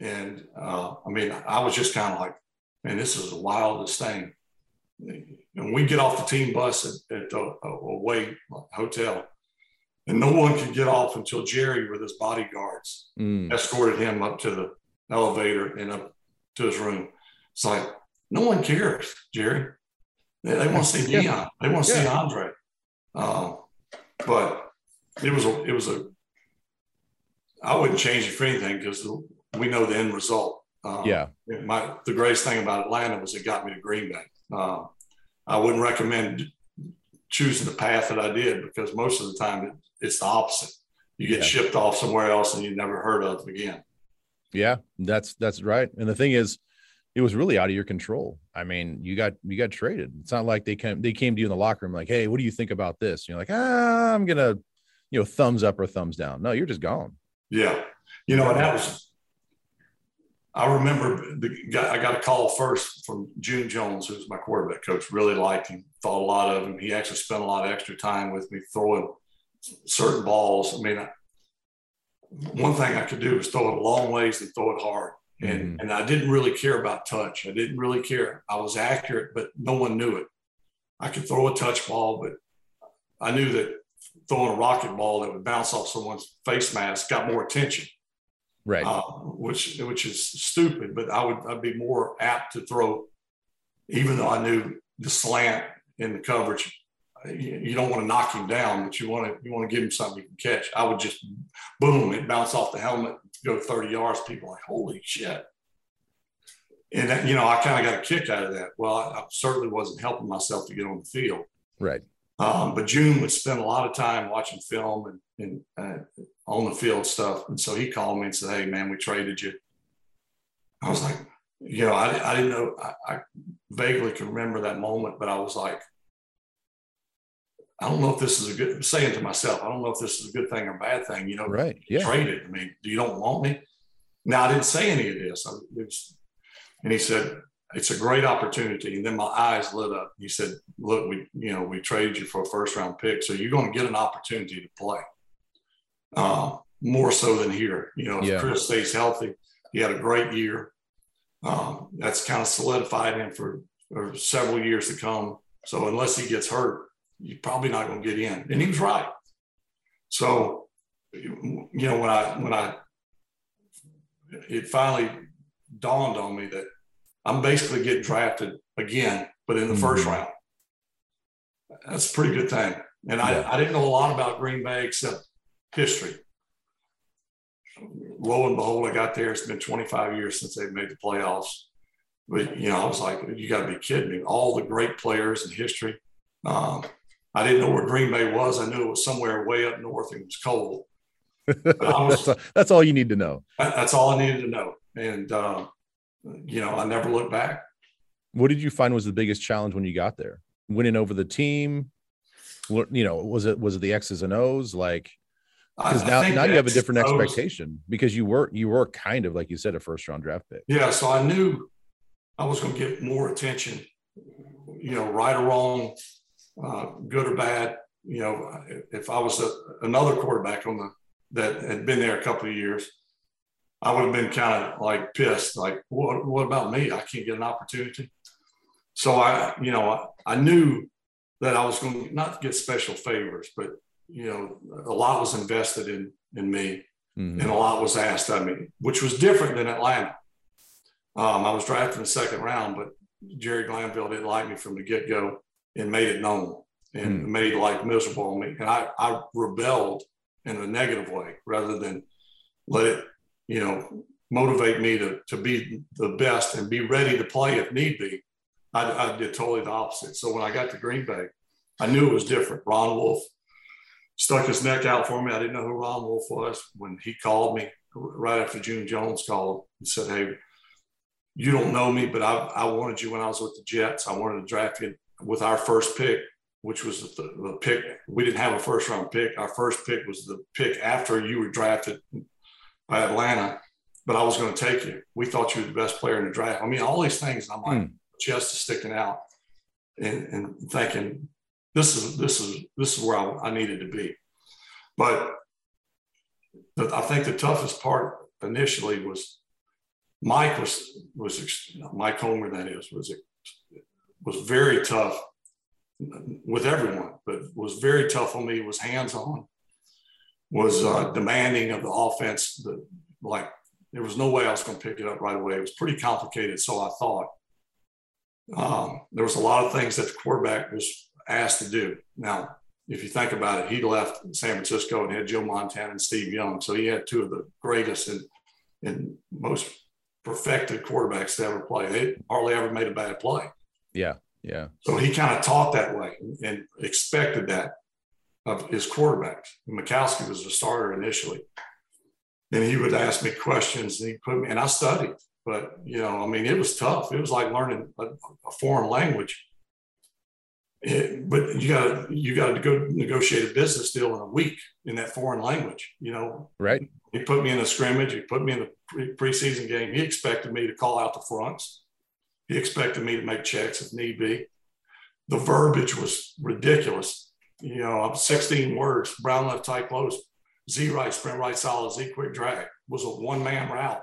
And uh, I mean, I was just kind of like, man, this is the wildest thing. and we get off the team bus at, at the away hotel, and no one could get off until Jerry with his bodyguards mm. escorted him up to the elevator and up to his room. It's like no one cares, Jerry. They, they want to see. Yeah. They want to yeah. see Andre. Um, but it was a it was a I wouldn't change it for anything because we know the end result. Um, yeah. My the greatest thing about Atlanta was it got me to Green Bay. Uh, I wouldn't recommend choosing the path that I did because most of the time it, it's the opposite. You get yeah. shipped off somewhere else and you never heard of again. Yeah, that's that's right. And the thing is, it was really out of your control. I mean, you got you got traded. It's not like they came they came to you in the locker room like, hey, what do you think about this? And you're like, ah, I'm gonna, you know, thumbs up or thumbs down. No, you're just gone. Yeah, you know, and that was. I remember the guy, I got a call first from June Jones, who's my quarterback coach. Really liked him, thought a lot of him. He actually spent a lot of extra time with me throwing certain balls. I mean, I, one thing I could do was throw it long ways and throw it hard. And, mm-hmm. and I didn't really care about touch. I didn't really care. I was accurate, but no one knew it. I could throw a touch ball, but I knew that throwing a rocket ball that would bounce off someone's face mask got more attention. Right. Uh, which which is stupid, but I would I'd be more apt to throw, even though I knew the slant in the coverage you don't want to knock him down, but you want to you want to give him something you can catch. I would just boom, it bounce off the helmet, go 30 yards. People like, holy shit. And that, you know, I kind of got a kick out of that. Well, I, I, certainly wasn't helping myself to get on the field. Right. Um, but June would spend a lot of time watching film and, and uh, on the field stuff. And so he called me and said, Hey, man, we traded you. I was like, you know, I, I didn't know, I, I vaguely can remember that moment, but I was like, I don't know if this is a good I'm saying to myself, I don't know if this is a good thing or a bad thing. You know, right? Yeah. Traded. I mean, do you don't want me? Now I didn't say any of this. I, was, and he said, it's a great opportunity. And then my eyes lit up. He said, look, we, you know, we traded you for a first round pick. So you're going to get an opportunity to play. Uh, more so than here. You know, if yeah. Chris stays healthy, he had a great year. Um, that's kind of solidified him for, for several years to come. So unless he gets hurt, you're probably not going to get in. And he was right. So, you know, when I, when I, it finally dawned on me that I'm basically getting drafted again, but in the mm-hmm. first round. That's a pretty good thing. And I, I didn't know a lot about Green Bay except history. Lo and behold, I got there. It's been 25 years since they've made the playoffs. But, you know, I was like, you got to be kidding me. All the great players in history. Um, I didn't know where Green Bay was. I knew it was somewhere way up north and it was cold. Was, that's, all, that's, all, you need to know. That's all I needed to know. And, uh, you know, I never looked back. What did you find was the biggest challenge when you got there? Winning over the team? You know, was it, was it the X's and O's? Like, because now, now you have a different expectation because you were, you were kind of, like you said, a first round draft pick. Yeah. So I knew I was going to get more attention, you know, right or wrong uh, good or bad. You know, if I was a, another quarterback on the that had been there a couple of years, I would have been kind of like pissed. Like, what, what about me? I can't get an opportunity. So I, you know, I, I knew that I was going to not get special favors, but you know, a lot was invested in in me, mm-hmm. and a lot was asked of me, which was different than Atlanta. Um, I was drafted in the second round, but Jerry Glanville didn't like me from the get go and made it known and mm. made life miserable on me. And I, I rebelled in a negative way rather than let it, you know, motivate me to, to be the best and be ready to play if need be. I, I did totally the opposite. So when I got to Green Bay, I knew it was different. Ron Wolf stuck his neck out for me. I didn't know who Ron Wolf was when he called me right after June Jones called and said, Hey, you don't know me, but I, I wanted you when I was with the Jets. I wanted to draft you with our first pick, which was the, the, pick. We didn't have a first round pick. Our first pick was the pick after you were drafted by Atlanta, but I was going to take you. We thought you were the best player in the draft. I mean, all these things. I'm like, mm. chest is sticking out and, and thinking, this is, this is, this is where I, I needed to be. But the, I think the toughest part initially was Mike was, was Mike Holmgren, that is, was was very tough with everyone, but was very tough on me was hands on, was uh, demanding of the offense. The, like there was no way I was going to pick it up right away. It was pretty complicated, so I thought. Um, there was a lot of things that the quarterback was asked to do. Now, if you think about it, he left San Francisco and had Joe Montana and Steve Young, so he had two of the greatest and and most perfected quarterbacks to ever play. They hardly ever made a bad play. Yeah. Yeah. So he kind of taught that way and expected that of his quarterbacks. Majkowski was the starter initially. And he would ask me questions and he put me, and I studied. But, you know, I mean, it was tough. It was like learning a, a foreign language. It, but you got to you got to go negotiate a business deal in a week in that foreign language. You know, right? He put me in a scrimmage. He put me in a pre- preseason game. He expected me to call out the fronts. He expected me to make checks if need be. The verbiage was ridiculous. You know, 16 words, brown left tight close, Z right, sprint right solid, Z quick drag was a one man route.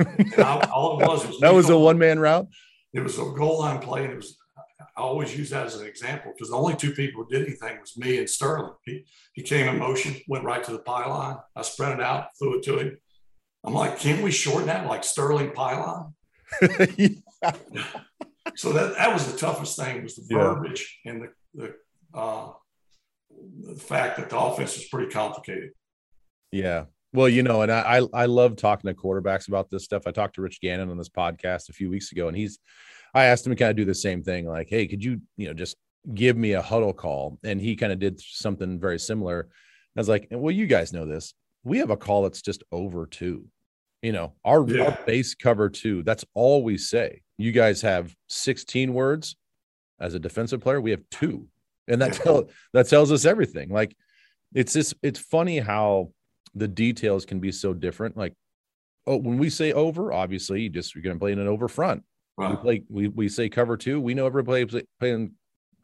I, all it was was that was a one man route. It was a goal line play, and it was. I always use that as an example because the only two people who did anything was me and Sterling. He he came in motion, went right to the pylon. I spread it out, threw it to him. I'm like, can't we shorten that like Sterling pylon? so that that was the toughest thing was the verbiage yeah. and the the, uh, the fact that the offense was pretty complicated. Yeah. Well, you know, and I I love talking to quarterbacks about this stuff. I talked to Rich Gannon on this podcast a few weeks ago, and he's I asked him to kind of do the same thing, like, hey, could you, you know, just give me a huddle call? And he kind of did something very similar. I was like, well, you guys know this. We have a call that's just over two. You know, our, yeah. our base cover two, that's all we say. You guys have 16 words as a defensive player. We have two. And that, tell, that tells us everything. Like it's just, it's funny how the details can be so different. Like, oh, when we say over, obviously you just, you're going to play in an over front. Right. We play, we, we say cover two. We know everybody playing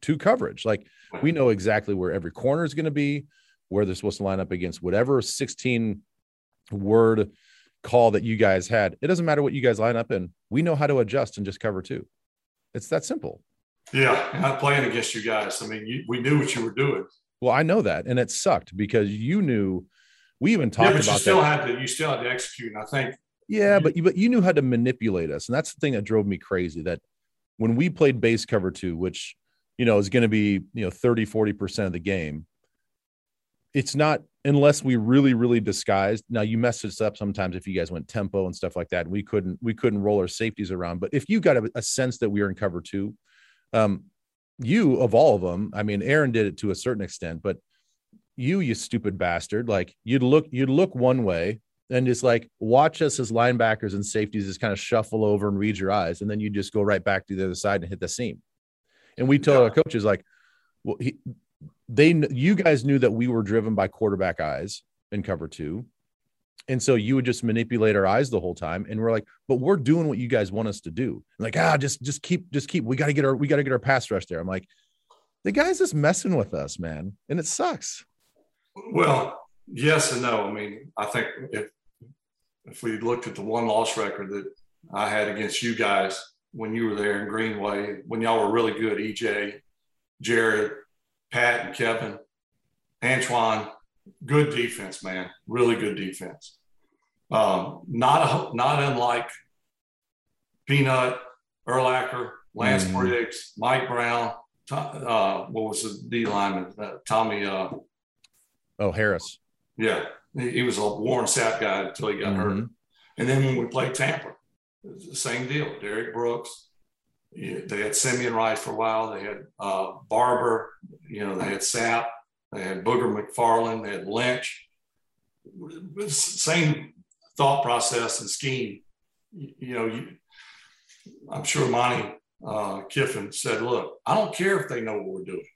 two coverage. Like we know exactly where every corner is going to be, where they're supposed to line up against whatever 16 word call that you guys had. It doesn't matter what you guys line up in. We know how to adjust and just cover two. It's that simple. Yeah, not playing against you guys. I mean, you, we knew what you were doing. Well, I know that, and it sucked because you knew. We even talked yeah, but about you still that. had to. You still had to execute, and I think. Yeah, but you but you knew how to manipulate us, and that's the thing that drove me crazy. That when we played base cover two, which you know is going to be you know 30 40 percent of the game, it's not unless we really really disguised now you messed us up sometimes if you guys went tempo and stuff like that we couldn't we couldn't roll our safeties around but if you got a, a sense that we were in cover two um you of all of them i mean aaron did it to a certain extent but you you stupid bastard like you'd look you'd look one way and just like watch us as linebackers and safeties just kind of shuffle over and read your eyes and then you just go right back to the other side and hit the seam and we told yeah. our coaches like well he, they you guys knew that we were driven by quarterback eyes in cover two. And so you would just manipulate our eyes the whole time and we're like but we're doing what you guys want us to do. Like ah just just keep just keep we got to get our we got to get our pass rush there. I'm like the guy's just messing with us man. And it sucks. Well yes and no. I mean i think if if we looked at the one loss record that i had against you guys when you were there in greenway when y'all were really good ej jared Pat and Kevin, Antoine, good defense, man, really good defense. Um, not a, not unlike Peanut, Urlacher, Lance mm. Briggs, Mike Brown. Uh, what was the D lineman? Uh, Tommie. Uh, oh, Harris. Yeah, he, he, was a Warren Sapp guy until he got mm-hmm. hurt. And then when we played Tampa, same deal. Derrick Brooks, they had Simeon Rice for a while. They had uh, Barber. You know, they had Sapp. They had Booger McFarland. They had Lynch. Same thought process and scheme. You, know, you, I'm sure Monte uh, Kiffin said, "Look, I don't care if they know what we're doing.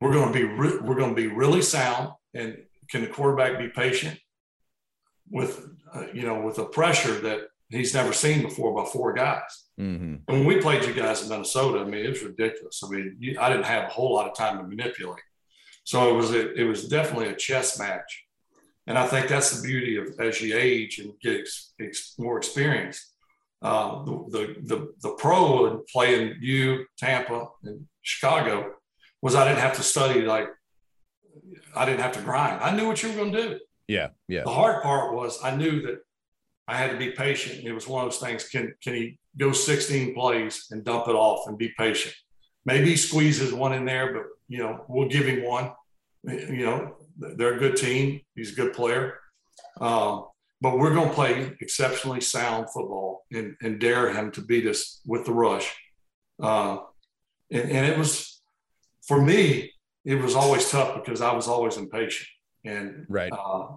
We're going to be re- we're going to be really sound, and can the quarterback be patient with uh, you know with a pressure that he's never seen before by four guys. Mm-hmm. And when we played you guys in Minnesota, I mean, it was ridiculous. I mean, you, I didn't have a whole lot of time to manipulate. So it was a, it was definitely a chess match. And I think that's the beauty of as you age and get ex, ex, more experience. uh, the, the, the the pro and playing you Tampa and Chicago was I didn't have to study like I didn't have to grind. I knew what you were going to do. Yeah, yeah. The hard part was I knew that I had to be patient. It was one of those things. Can can he go 16 plays and dump it off and be patient? Maybe he squeezes one in there, but you know we'll give him one. You know they're a good team. He's a good player. Um, but we're going to play exceptionally sound football and, and, dare him to beat us with the rush. Uh, and, and, it was, for me, it was always tough because I was always impatient. And, right. Uh,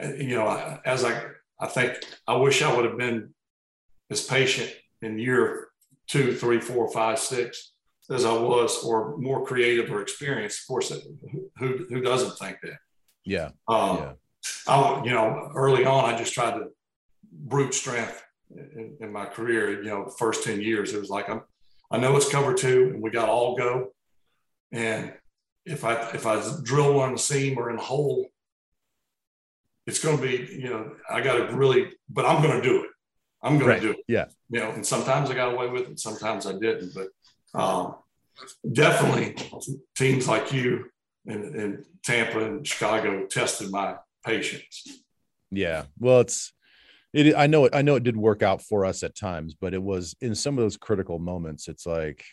you know, as I, I think I wish I would have been as patient in year two, three, four, five, six as I was, or more creative or experienced. Of course, who, who doesn't think that? Yeah. Um, yeah. I, you know, early on, I just tried to brute strength in, in, my career. You know, first 10 years, it was like, I'm, I know it's cover two and we got all go. And if I, if I drill one seam or in the hole, it's going to be, you know, I got to really, but I'm going to do it. I'm going right. to do it. Yeah. You know, and sometimes I got away with it. Sometimes I didn't, but um, definitely teams like you and, and Tampa and Chicago tested my patience. Yeah. Well, it's it I know it I know it did work out for us at times, but it was in some of those critical moments it's like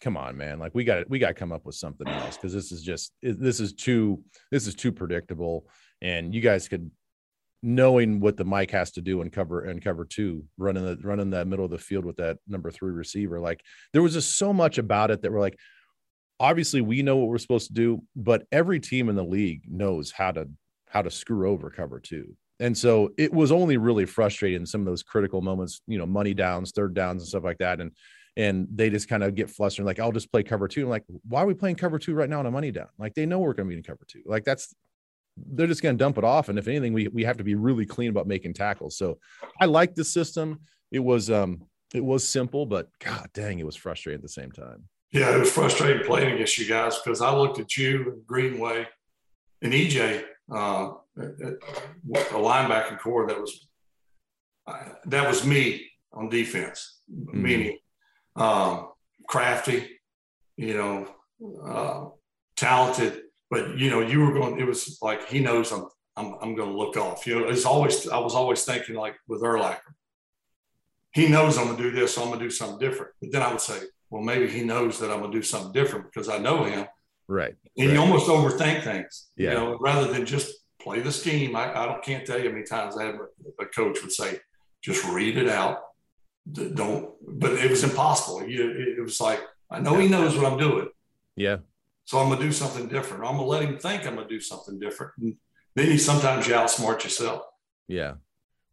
come on man like we got we got to come up with something else because this is just this is too this is too predictable and you guys could knowing what the mic has to do and cover and cover two, running the running that middle of the field with that number three receiver. Like there was just so much about it that we're like, obviously we know what we're supposed to do, but every team in the league knows how to how to screw over cover two. And so it was only really frustrating in some of those critical moments, you know, money downs, third downs, and stuff like that. And and they just kind of get flustered, like, I'll just play cover two. Like, why are we playing cover two right now on a money down? Like they know we're gonna be in cover two. Like that's they're just gonna dump it off. And if anything, we we have to be really clean about making tackles. So I like the system. It was um it was simple, but god dang, it was frustrating at the same time. Yeah, it was frustrating playing against you guys because I looked at you, Greenway, and EJ, uh, a linebacking core that was uh, that was me on defense, mm-hmm. meaning um, crafty, you know, uh, talented. But you know, you were going. It was like he knows I'm. I'm, I'm going to look off. You know, it's always. I was always thinking like with Urlacher, he knows I'm going to do this, so I'm going to do something different. But then I would say, well, maybe he knows that I'm going to do something different because I know him Right. And right. you almost overthink things. Yeah. You know, rather than just play the scheme. I, I don't can't tell you how many times I had a coach would say, just read it out. Don't, but it was impossible. You, it was like, I know he knows what I'm doing. Yeah. So I'm gonna do something different. I'm gonna let him think I'm gonna do something different. And then you sometimes you outsmart yourself. Yeah.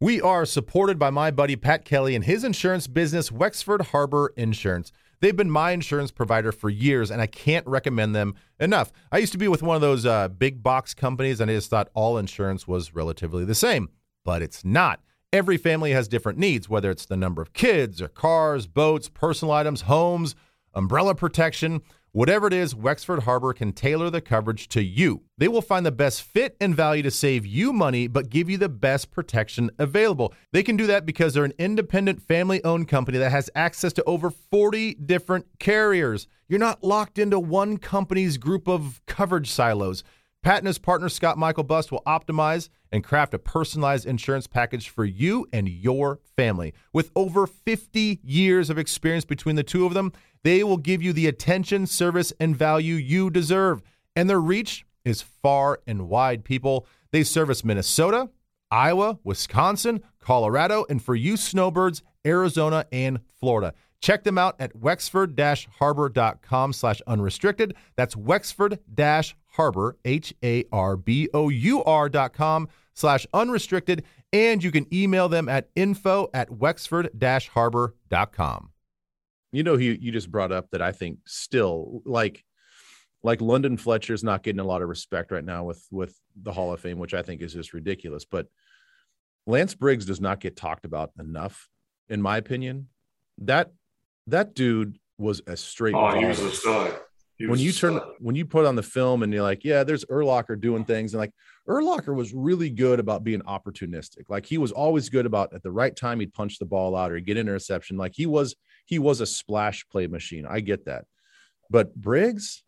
We are supported by my buddy Pat Kelly and his insurance business, Wexford Harbor Insurance. They've been my insurance provider for years, and I can't recommend them enough. I used to be with one of those uh, big box companies, and I just thought all insurance was relatively the same, but it's not. Every family has different needs, whether it's the number of kids or cars, boats, personal items, homes, umbrella protection. Whatever it is, Wexford Harbor can tailor the coverage to you. They will find the best fit and value to save you money, but give you the best protection available. They can do that because they're an independent family owned company that has access to over 40 different carriers. You're not locked into one company's group of coverage silos. Pat and his partner, Scott Michael Bust, will optimize and craft a personalized insurance package for you and your family. With over 50 years of experience between the two of them, they will give you the attention, service, and value you deserve. And their reach is far and wide, people. They service Minnesota, Iowa, Wisconsin, Colorado, and for you snowbirds, Arizona and Florida. Check them out at wexford-harbor.com slash unrestricted. That's wexford-harbor, H-A-R-B-O-U-R H A R B O U R dot com slash unrestricted. And you can email them at info at wexford harbor dot com. You know, you, you just brought up that I think still like like London Fletcher's not getting a lot of respect right now with with the Hall of Fame, which I think is just ridiculous. But Lance Briggs does not get talked about enough, in my opinion. That that dude was a straight. Oh, he was a stud. When you turn uh, when you put on the film and you're like, yeah, there's Urlacher doing things, and like Urlacher was really good about being opportunistic. Like he was always good about at the right time he'd punch the ball out or get interception. Like he was he was a splash play machine. I get that, but Briggs,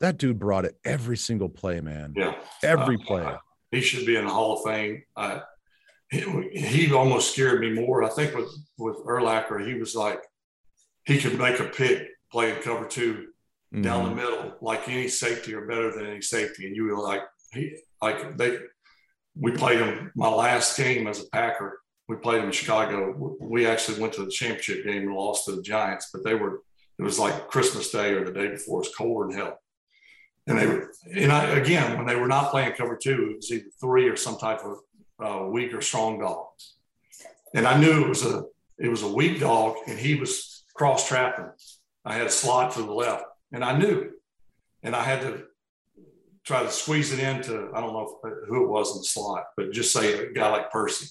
that dude brought it every single play, man. Yeah, every uh, play. he should be in the Hall of Fame. Uh, he, he almost scared me more. I think with with Urlacher, he was like he could make a pick playing cover 2 mm-hmm. down the mm-hmm. middle, like any safety or better than any safety. And you were like, he, like they, we played him my last game as a Packer. We played him in Chicago. We actually went to the championship game and lost to the Giants, but they were, it was like Christmas Day or the day before. It's colder than hell. And they were, and I, again, when they were not playing cover two, it was either three or some type of uh, weak or strong dog. And I knew it was a, it was a weak dog and he was cross trapping. I had a slot to the left and I knew, and I had to try to squeeze it into, I don't know who it was in the slot, but just say a guy like Percy.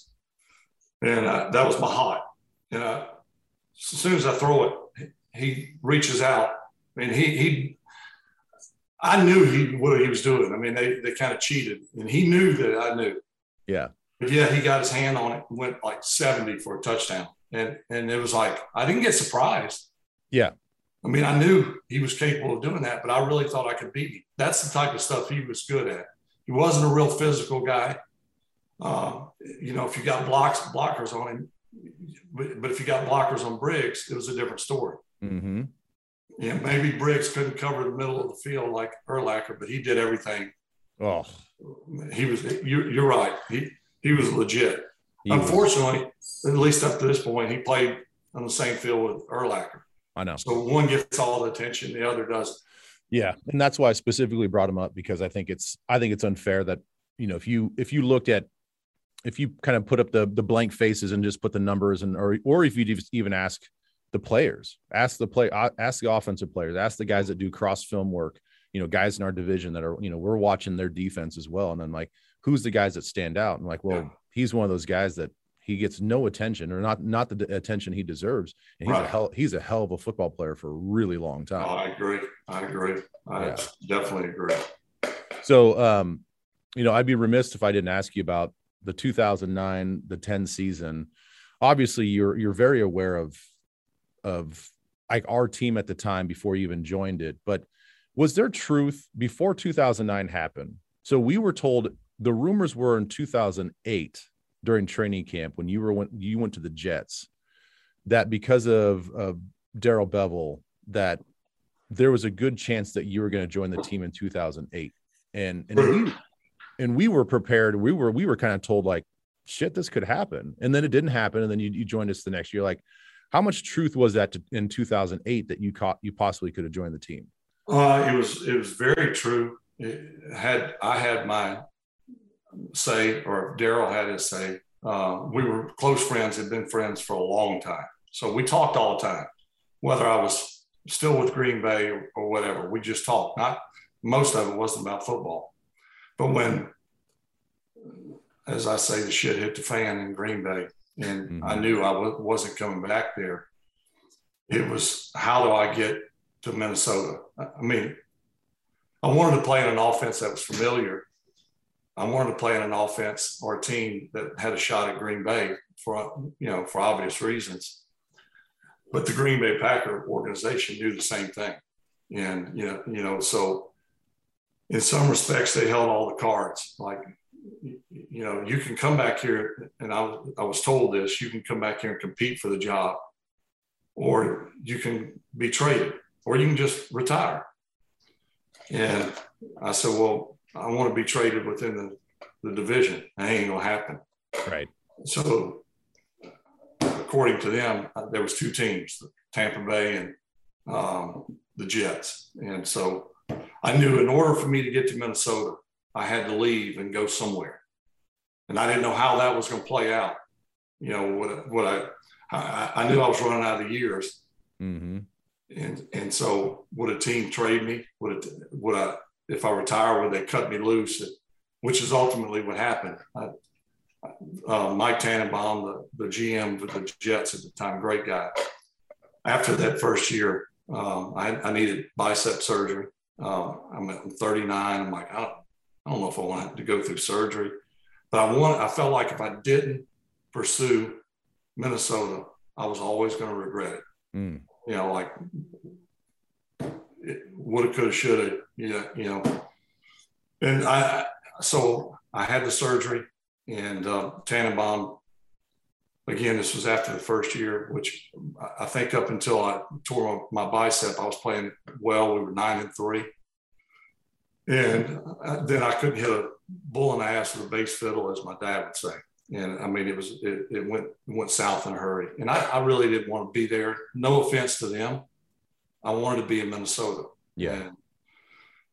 And uh, that was my hot. And uh, as soon as I throw it, he reaches out and he, he, I knew he what he was doing. I mean, they, they kind of cheated and he knew that I knew. Yeah. But yeah, he got his hand on it, went like 70 for a touchdown. And, and it was like, I didn't get surprised. Yeah. I mean, I knew he was capable of doing that, but I really thought I could beat him. That's the type of stuff he was good at. He wasn't a real physical guy. Uh, you know, if you got blocks, blockers on him, but, but, if you got blockers on Briggs, it was a different story. Mm-hmm. Yeah, maybe Briggs couldn't cover the middle of the field like Urlacher, but he did everything. Oh, he was. You, are right. He he was legit. He Unfortunately, was. at least up to this point, he played on the same field with Urlacher. I know. So one gets all the attention, the other doesn't. Yeah, and that's why I specifically brought him up because I think it's I think it's unfair that you know if you if you looked at if you kind of put up the the blank faces and just put the numbers and or or if you even ask the players, ask the play, uh, ask the offensive players, ask the guys that do cross film work, you know, guys in our division that are you know we're watching their defense as well, and then like who's the guys that stand out, and like well yeah. he's one of those guys that he gets no attention or not not the attention he deserves. And he's right. a hell he's a hell of a football player for a really long time. Oh, I agree. I agree. I yeah. definitely agree. So um, you know, I'd be remiss if I didn't ask you about the 2009 the 10 season. Obviously, you're you're very aware of of like our team at the time before you even joined it, but was there truth before 2009 happened? So we were told the rumors were in 2008 during training camp when you were when you went to the Jets that because of, of Darrell Bevell that there was a good chance that you were going to join the team in 2008 and and we and we were prepared. We were we were kind of told like shit this could happen. And then it didn't happen and then you, you joined us the next year. Like how much truth was that to, in 2008 that you caught you possibly could have joined the team? Uh, it was it was very true. It had i had my say, or Darrell had his say, uh, we were close friends, had been friends for a long time. So we talked all the time, whether I was still with Green Bay or, or whatever. We just talked. Not most of it wasn't about football, but when, as I say, the shit hit the fan in Green Bay, and mm-hmm. I knew I w- wasn't coming back there. It was how do I get to Minnesota? I mean, I wanted to play in an offense that was familiar I wanted to play in an offense or a team that had a shot at Green Bay for you know for obvious reasons. But the Green Bay Packer organization knew the same thing, and you know you know so in some respects they held all the cards. Like you know you can come back here, and I I was told this: you can come back here and compete for the job, or you can be traded, or you can just retire. And I said, well, I want to be traded within the, the division. That ain't gonna happen. Right. So, according to them, uh, there was two teams: Tampa Bay and um, the Jets. And so, I knew in order for me to get to Minnesota, I had to leave and go somewhere. And I didn't know how that was going to play out. You know what? What I, I, I knew I was running out of years. Mm-hmm. And and so would a team trade me? Would it would I if I retire, would they cut me loose? Which is ultimately what happened. I, uh, Mike Tannenbaum, the, the GM of the Jets at the time, great guy. After that first year, Um, I, I, needed bicep surgery. Um, I'm 39. I'm like, I don't, I don't know if I want to go through surgery, but I want. I felt like if I didn't pursue Minnesota, I was always going to regret it. Mm. You know, like woulda, coulda, shoulda. Yeah, you know. And I, so I had the surgery, and uh, Tannenbaum again, this was after the first year, which I think up until I tore my bicep, I was playing well. We were nine and three. And uh, then I couldn't hit a bull in the ass with a bass fiddle, as my dad would say. And I mean, it was it, it went went south in a hurry. And I, I, really didn't want to be there. No offense to them, I wanted to be in Minnesota. Yeah. And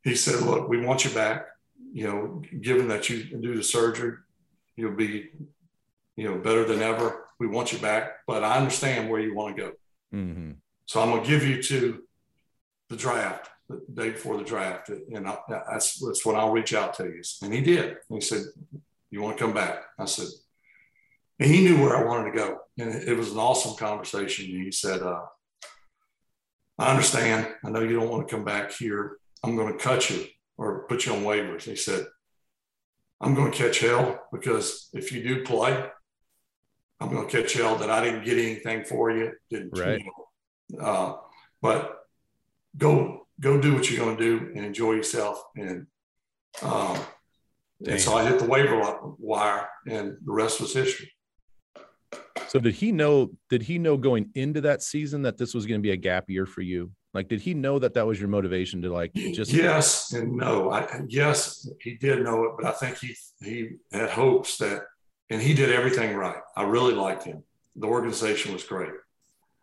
he said, "Look, we want you back. You know, given that you do the surgery, you'll be you know, better than ever. We want you back, but I understand where you want to go. Mm-hmm. So I'm going to give you to the draft, the day before the draft. And I, that's, that's when I'll reach out to you. And he did. he said, You want to come back? I said, and he knew where I wanted to go. And it was an awesome conversation. And he said, uh, I understand. I know you don't want to come back here. I'm going to cut you or put you on waivers. he said, I'm going to catch hell because if you do play, I'm going to catch hell that I didn't get anything for you. Didn't, right. You know, uh, but go go do what you're going to do and enjoy yourself. And um, and so I hit the waiver wire, and the rest was history. So did he know? Did he know going into that season that this was going to be a gap year for you? Like, did he know that that was your motivation to like just? Yes and no. I, yes, he did know it, but I think he he had hopes that and he did everything right. I really liked him. The organization was great,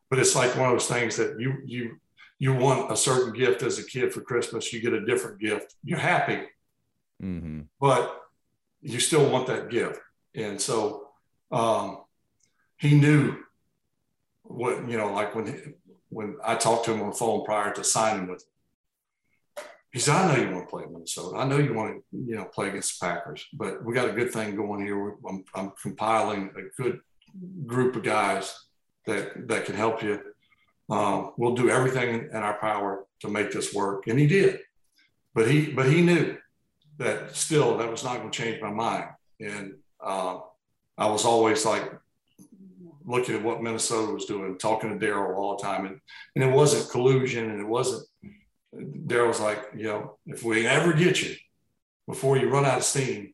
but it's like one of those things that you you you want a certain gift as a kid for Christmas, you get a different gift. You're happy, mm-hmm. but you still want that gift, and so um, he knew what you know. Like when he, when I talked to him on the phone prior to signing with he said, I know you want to play Minnesota. I know you want to, you know, play against the Packers, but we got a good thing going here. I'm, I'm compiling a good group of guys that, that can help you. Um, we'll do everything in our power to make this work. And he did, but he, but he knew that still that was not going to change my mind. And uh, I was always like looking at what Minnesota was doing, talking to Darrell all the time. And, and it wasn't collusion and it wasn't, Darrell's like, you know, if we ever get you before you run out of steam,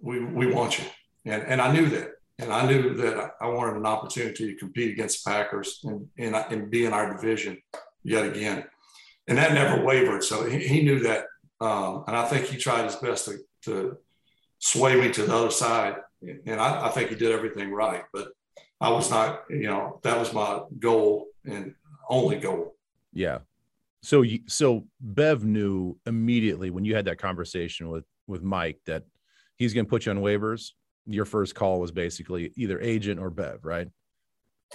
we, we want you. And, and I knew that. And I knew that I wanted an opportunity to compete against the Packers and, and, and be in our division yet again. And that never wavered. So he, he knew that. Um, and I think he tried his best to, to sway me to the other side. And I, I think he did everything right. But I was not, you know, that was my goal and only goal yeah. So you, so Bev knew immediately when you had that conversation with with Mike that he's going to put you on waivers. Your first call was basically either agent or Bev, right?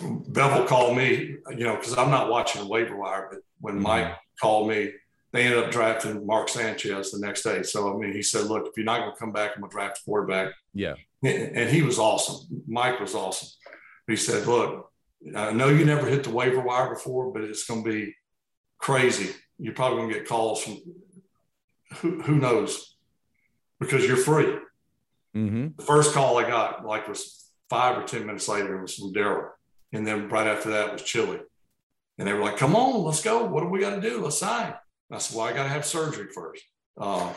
Bev will call me, you know, because I'm not watching the waiver wire. But when mm-hmm. Mike called me, they ended up drafting Mark Sanchez the next day. So I mean, he said, "Look, if you're not going to come back, I'm going to draft a quarterback." Yeah, and he was awesome. Mike was awesome. He said, "Look, I know you never hit the waiver wire before, but it's going to be crazy. You're probably going to get calls from who, who knows because you're free. Mm-hmm. The first call I got, like, was five or 10 minutes later, it was from Darrell. And then right after that was Chilly. And they were like, come on, let's go. What do we got to do? Let's sign. I said, well, I got to have surgery first. Uh,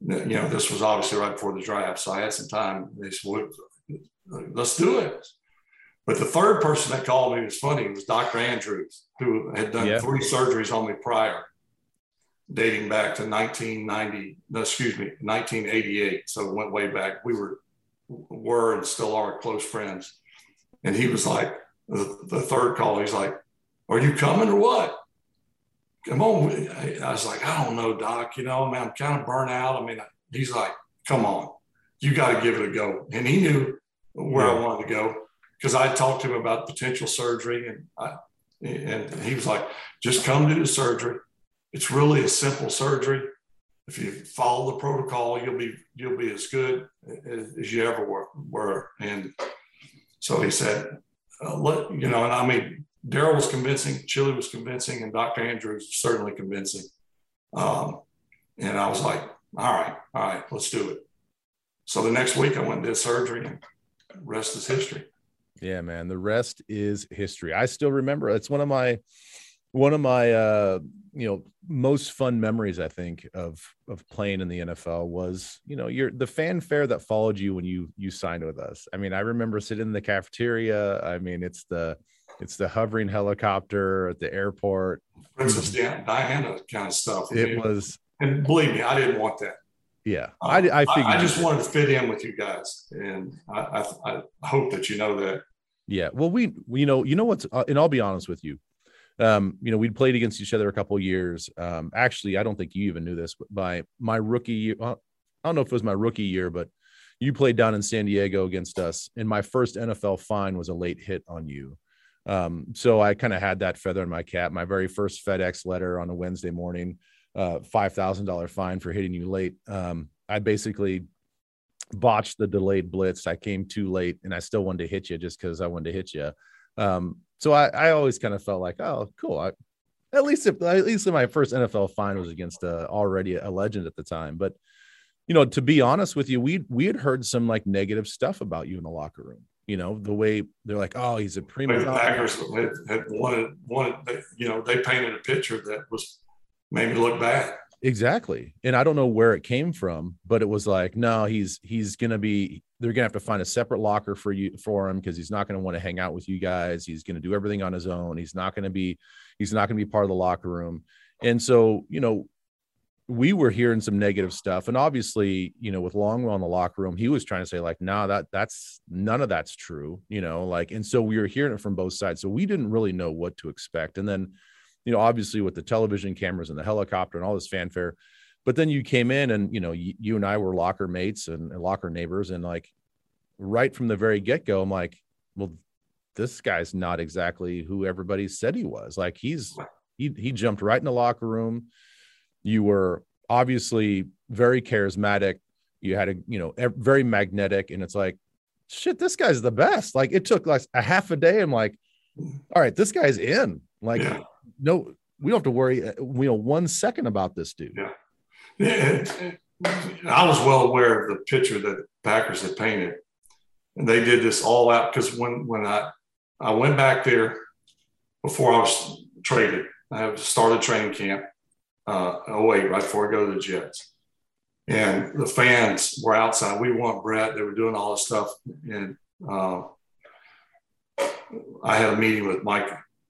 you know, this was obviously right before the draft. So I had some time. They said, well, let's do it. But the third person that called me was funny. It was Dr. Andrews, who had done yeah. three surgeries on me prior, dating back to 1990. No, excuse me, 1988. So it went way back. We were were and still are close friends. And he was like, the, the third call, he's like, "Are you coming or what?" Come on. I was like, I don't know, Doc. You know, I mean, I'm kind of burnt out. I mean, he's like, come on, you got to give it a go. And he knew where yeah. I wanted to go because I talked to him about potential surgery, and I, and he was like, "Just come do the surgery. It's really a simple surgery. If you follow the protocol, you'll be you'll be as good as you ever were." were. And so he said, uh, "Let you know." And I mean, Darrell was convincing, Chilly was convincing, and Dr. Andrews was certainly convincing. Um, and I was like, all right, all right, let's do it. So the next week I went and did surgery and rest is history. Yeah, man. The rest is history. I still remember it's one of my one of my uh you know most fun memories i think of of playing in the nfl was you know your the fanfare that followed you when you you signed with us i mean i remember sitting in the cafeteria i mean it's the it's the hovering helicopter at the airport. Princess diana kind of stuff. It was and believe me i didn't want that. Yeah. Um, I, I figured I, I just wanted to fit in with you guys and I, I, I hope that you know that. Yeah. Well we you know you know what's uh, and i'll be honest with you. Um, you know, we'd played against each other a couple years. Um, actually, I don't think you even knew this, but by my rookie year, well, I don't know if it was my rookie year, but you played down in San Diego against us. And my first NFL fine was a late hit on you. Um, so I kind of had that feather in my cap. My very first FedEx letter on a Wednesday morning, uh, $5,000 fine for hitting you late. Um, I basically botched the delayed blitz. I came too late and I still wanted to hit you just because I wanted to hit you. Um, so I, I always kind of felt like, oh, cool. I, at least if at least my first NFL fine was against uh, already a legend at the time. But you know, to be honest with you, we we had heard some like negative stuff about you in the locker room. You know, the way they're like, oh, he's a prima. The Packers had, had wanted wanted you know they painted a picture that was made me look bad. Exactly. And I don't know where it came from, but it was like, no, he's he's gonna be they're gonna have to find a separate locker for you for him because he's not gonna want to hang out with you guys. He's gonna do everything on his own. He's not gonna be he's not gonna be part of the locker room. And so, you know, we were hearing some negative stuff. And obviously, you know, with Longwell in the locker room, he was trying to say, like, nah, that that's none of that's true, you know, like, and so we were hearing it from both sides. So we didn't really know what to expect. And then you know, obviously with the television cameras and the helicopter and all this fanfare. But then you came in and, you know, you, you and I were locker mates and, and locker neighbors. And like right from the very get go, I'm like, well, this guy's not exactly who everybody said he was. Like he's, he, he jumped right in the locker room. You were obviously very charismatic. You had a, you know, very magnetic. And it's like, shit, this guy's the best. Like it took like a half a day. I'm like, all right, this guy's in. Like, yeah no, we don't have to worry, uh, you know, one second about this dude. Yeah. yeah. I was well aware of the picture that Packers had painted. And they did this all out because when, when I, I went back there before I was traded, I started training camp uh, 08, right before I go to the Jets. And the fans were outside. We want Brett. They were doing all this stuff. And uh, I had a meeting with Mike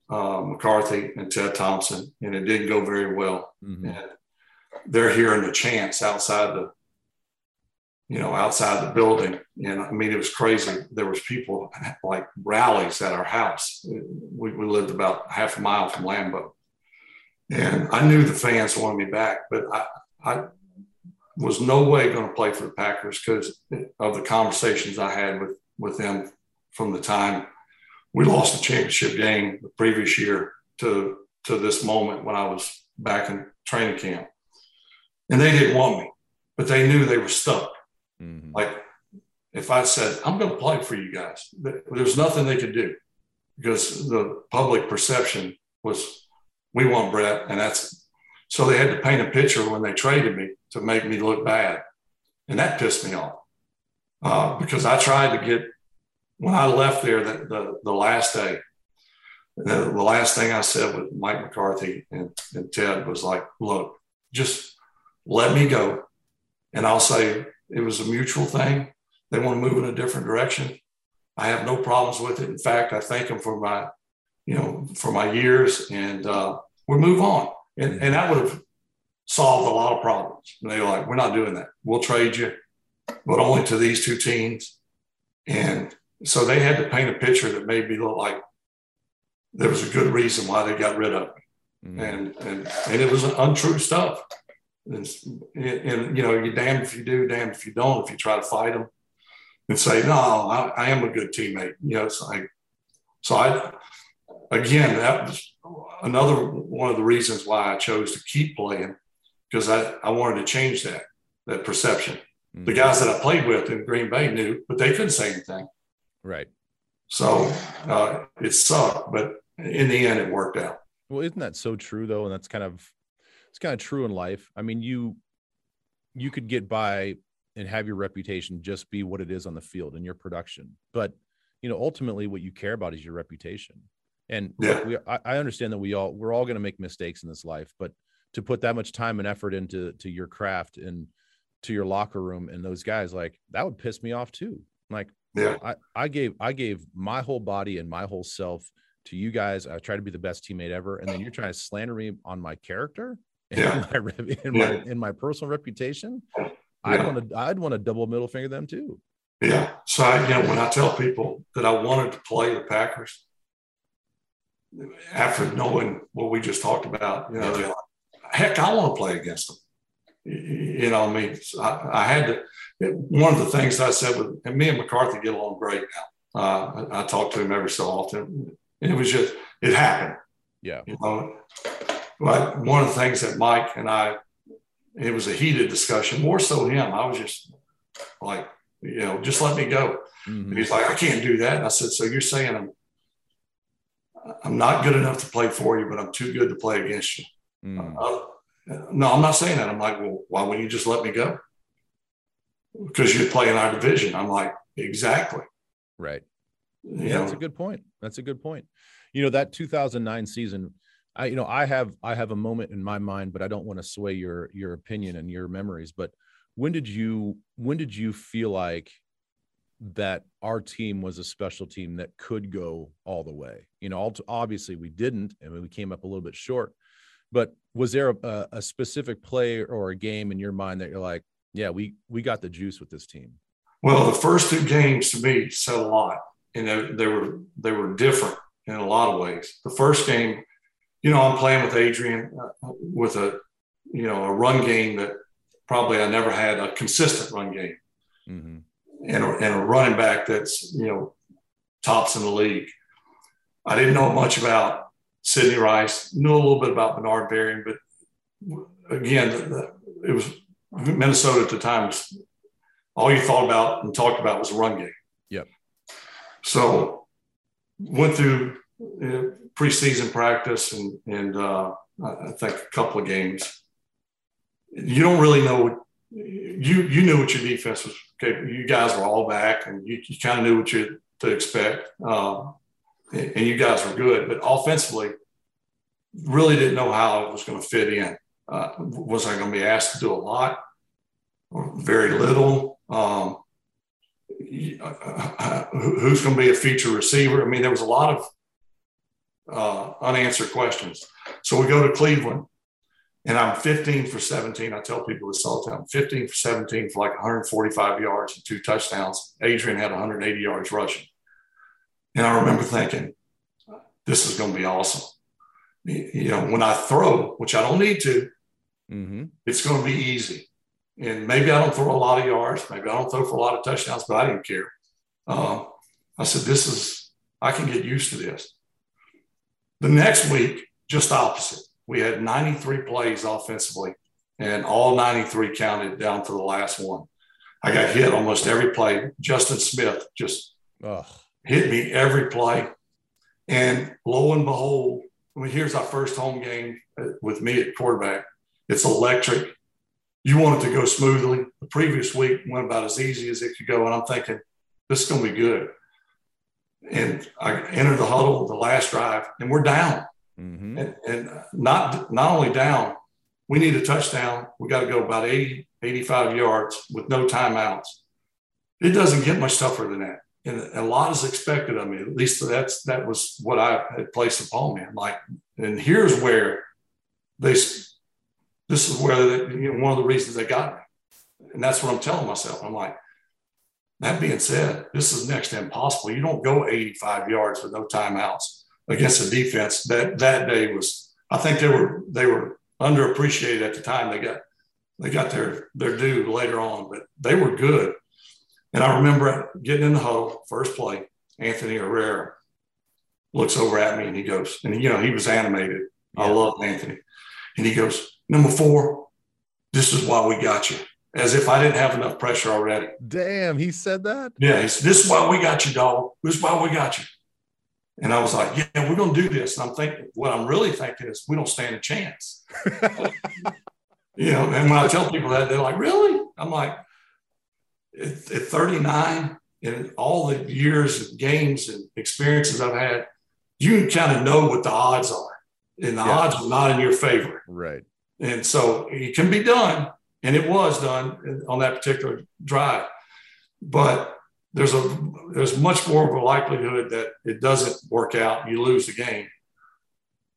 uh, McCarthy and Ted Thompson, and it didn't go very well. Mm-hmm. And they're hearing the chants outside the, you know, outside the building. And I mean, it was crazy. There was people like rallies at our house. We, we lived about half a mile from Lambeau. And I knew the fans wanted me back, but I, I was no way going to play for the Packers because of the conversations I had with, with them from the time – we lost the championship game the previous year to to this moment when I was back in training camp, and they didn't want me, but they knew they were stuck. Mm-hmm. Like if I said I'm going to play for you guys, there's nothing they could do because the public perception was we want Brett, and that's so they had to paint a picture when they traded me to make me look bad, and that pissed me off uh, because I tried to get when I left there the, the, the last day, the, the, last thing I said with Mike McCarthy and, and Ted was like, look, just let me go. And I'll say it was a mutual thing. They want to move in a different direction. I have no problems with it. In fact, I thank them for my, you know, for my years and uh, we move on. And, and that would have solved a lot of problems. And they were like, we're not doing that. We'll trade you, but only to these two teams. And so they had to paint a picture that made me look like there was a good reason why they got rid of me. Mm-hmm. And, and, and it was untrue stuff. And, and, you know, you're damned if you do, damned if you don't, if you try to fight them and say, no, I, I am a good teammate. You know, it's like, so I, again, that was another one of the reasons why I chose to keep playing because I, I wanted to change that, that perception. Mm-hmm. The guys that I played with in Green Bay knew, but they couldn't say anything. Right. So uh, it sucked, but in the end, it worked out. Well, isn't that so true though? And that's kind of it's kind of true in life. I mean, you you could get by and have your reputation just be what it is on the field and your production, but you know, ultimately, what you care about is your reputation. And yeah. we, I, I understand that we all we're all going to make mistakes in this life, but to put that much time and effort into to your craft and to your locker room and those guys, like that would piss me off too. Like, yeah, I, I gave I gave my whole body and my whole self to you guys. I try to be the best teammate ever, and then you're trying to slander me on my character and yeah. my in yeah. my in my personal reputation. Yeah. I'd want to I'd want to double middle finger them too. Yeah. So I, you know, when I tell people that I wanted to play the Packers, after knowing what we just talked about, you know, they're like, heck, I want to play against them. You know, I mean, I, I had to. One of the things I said with, and me and McCarthy get along great now. Uh, I, I talk to him every so often. It was just, it happened. Yeah. You know, but one of the things that Mike and I, it was a heated discussion, more so him. I was just like, you know, just let me go. Mm-hmm. he's like, I can't do that. And I said, so you're saying I'm, I'm not good enough to play for you, but I'm too good to play against you. Mm. Uh, no, I'm not saying that. I'm like, well, why wouldn't you just let me go? Because you play in our division. I'm like, exactly. Right. You yeah, know? that's a good point. That's a good point. You know, that 2009 season, I, you know, I have, I have a moment in my mind, but I don't want to sway your, your opinion and your memories, but when did you, when did you feel like that our team was a special team that could go all the way. You know, obviously we didn't, I and we came up a little bit short. But was there a, a, specific play or a game in your mind that you're like, yeah, we we got the juice with this team? Well, the first two games to me said a lot, and they, they were they were different in a lot of ways. The first game, you know, I'm playing with Adrian uh, with a you know a run game that probably I never had a consistent run game. Mm-hmm and a, and a running back that's you know tops in the league. I didn't know much about Sidney Rice. Knew a little bit about Bernard Berrian, but again, it was Minnesota at the time. Was, all you thought about and talked about was a run game. Yep. So went through you uh, preseason practice and and uh, I think a couple of games. You don't really know. You you knew what your defense was capable. you guys were all back and you, you kind of knew what you to expect. Um, and, you guys were good, but offensively, really didn't know how it was going to fit in. Uh, was I going to be asked to do a lot or very little? Um, who's going to be a feature receiver? I mean, there was a lot of uh, unanswered questions. So we go to Cleveland and I'm 15 for 17. I tell people this all the time 15 for 17 for like 145 yards and two touchdowns. Adrian had 180 yards rushing. And I remember thinking, this is going to be awesome. You know, when I throw, which I don't need to, mm-hmm. it's going to be easy. And maybe I don't throw a lot of yards. Maybe I don't throw for a lot of touchdowns, but I didn't care. Uh, I said, this is, I can get used to this. The next week, just opposite we had 93 plays offensively, and all 93 counted down to the last one. I got hit almost every play. Justin Smith just Ugh. hit me every play. And lo and behold, I mean, here's our first home game uh, with me at quarterback. It's electric. You want it to go smoothly. The previous week went about as easy as it could go. And I'm thinking, this is going to be good. And I enter the huddle, the last drive, and we're down. Mm-hmm. And, and, not not only down, we need a touchdown. We got to go about 80, 85 yards with no timeouts. It doesn't get much tougher than that. And a lot is expected of me. At least that's that was what I had placed upon me. Like, and here's where they this is where they, you know, one of the reasons they got me. And that's what I'm telling myself. I'm like, that being said, this is next to impossible. You don't go 85 yards with no timeouts against the defense that that day was I think they were they were underappreciated at the time. They got they got their their due later on, but they were good. And I remember getting in the huddle, first play, Anthony Herrera looks over at me and he goes, and you know, he was animated. Yeah. I love Anthony. And he goes, number four, this is why we got you. As if I didn't have enough pressure already. Damn, he said that? Yeah, this is why we got you, dog. This is why we got you. And I was like, yeah, we're going to do this. And I'm thinking, what I'm really thinking is we don't stand a chance. you know, and when I tell people that, they're like, really? I'm like, at, at 39 and all the years of games and experiences I've had, you kind of know what the odds are. And the yeah. odds are not in your favor. Right. And so it can be done. And it was done uh, on that particular drive. But there's a there's much more of a likelihood that it doesn't work out, and you lose the game,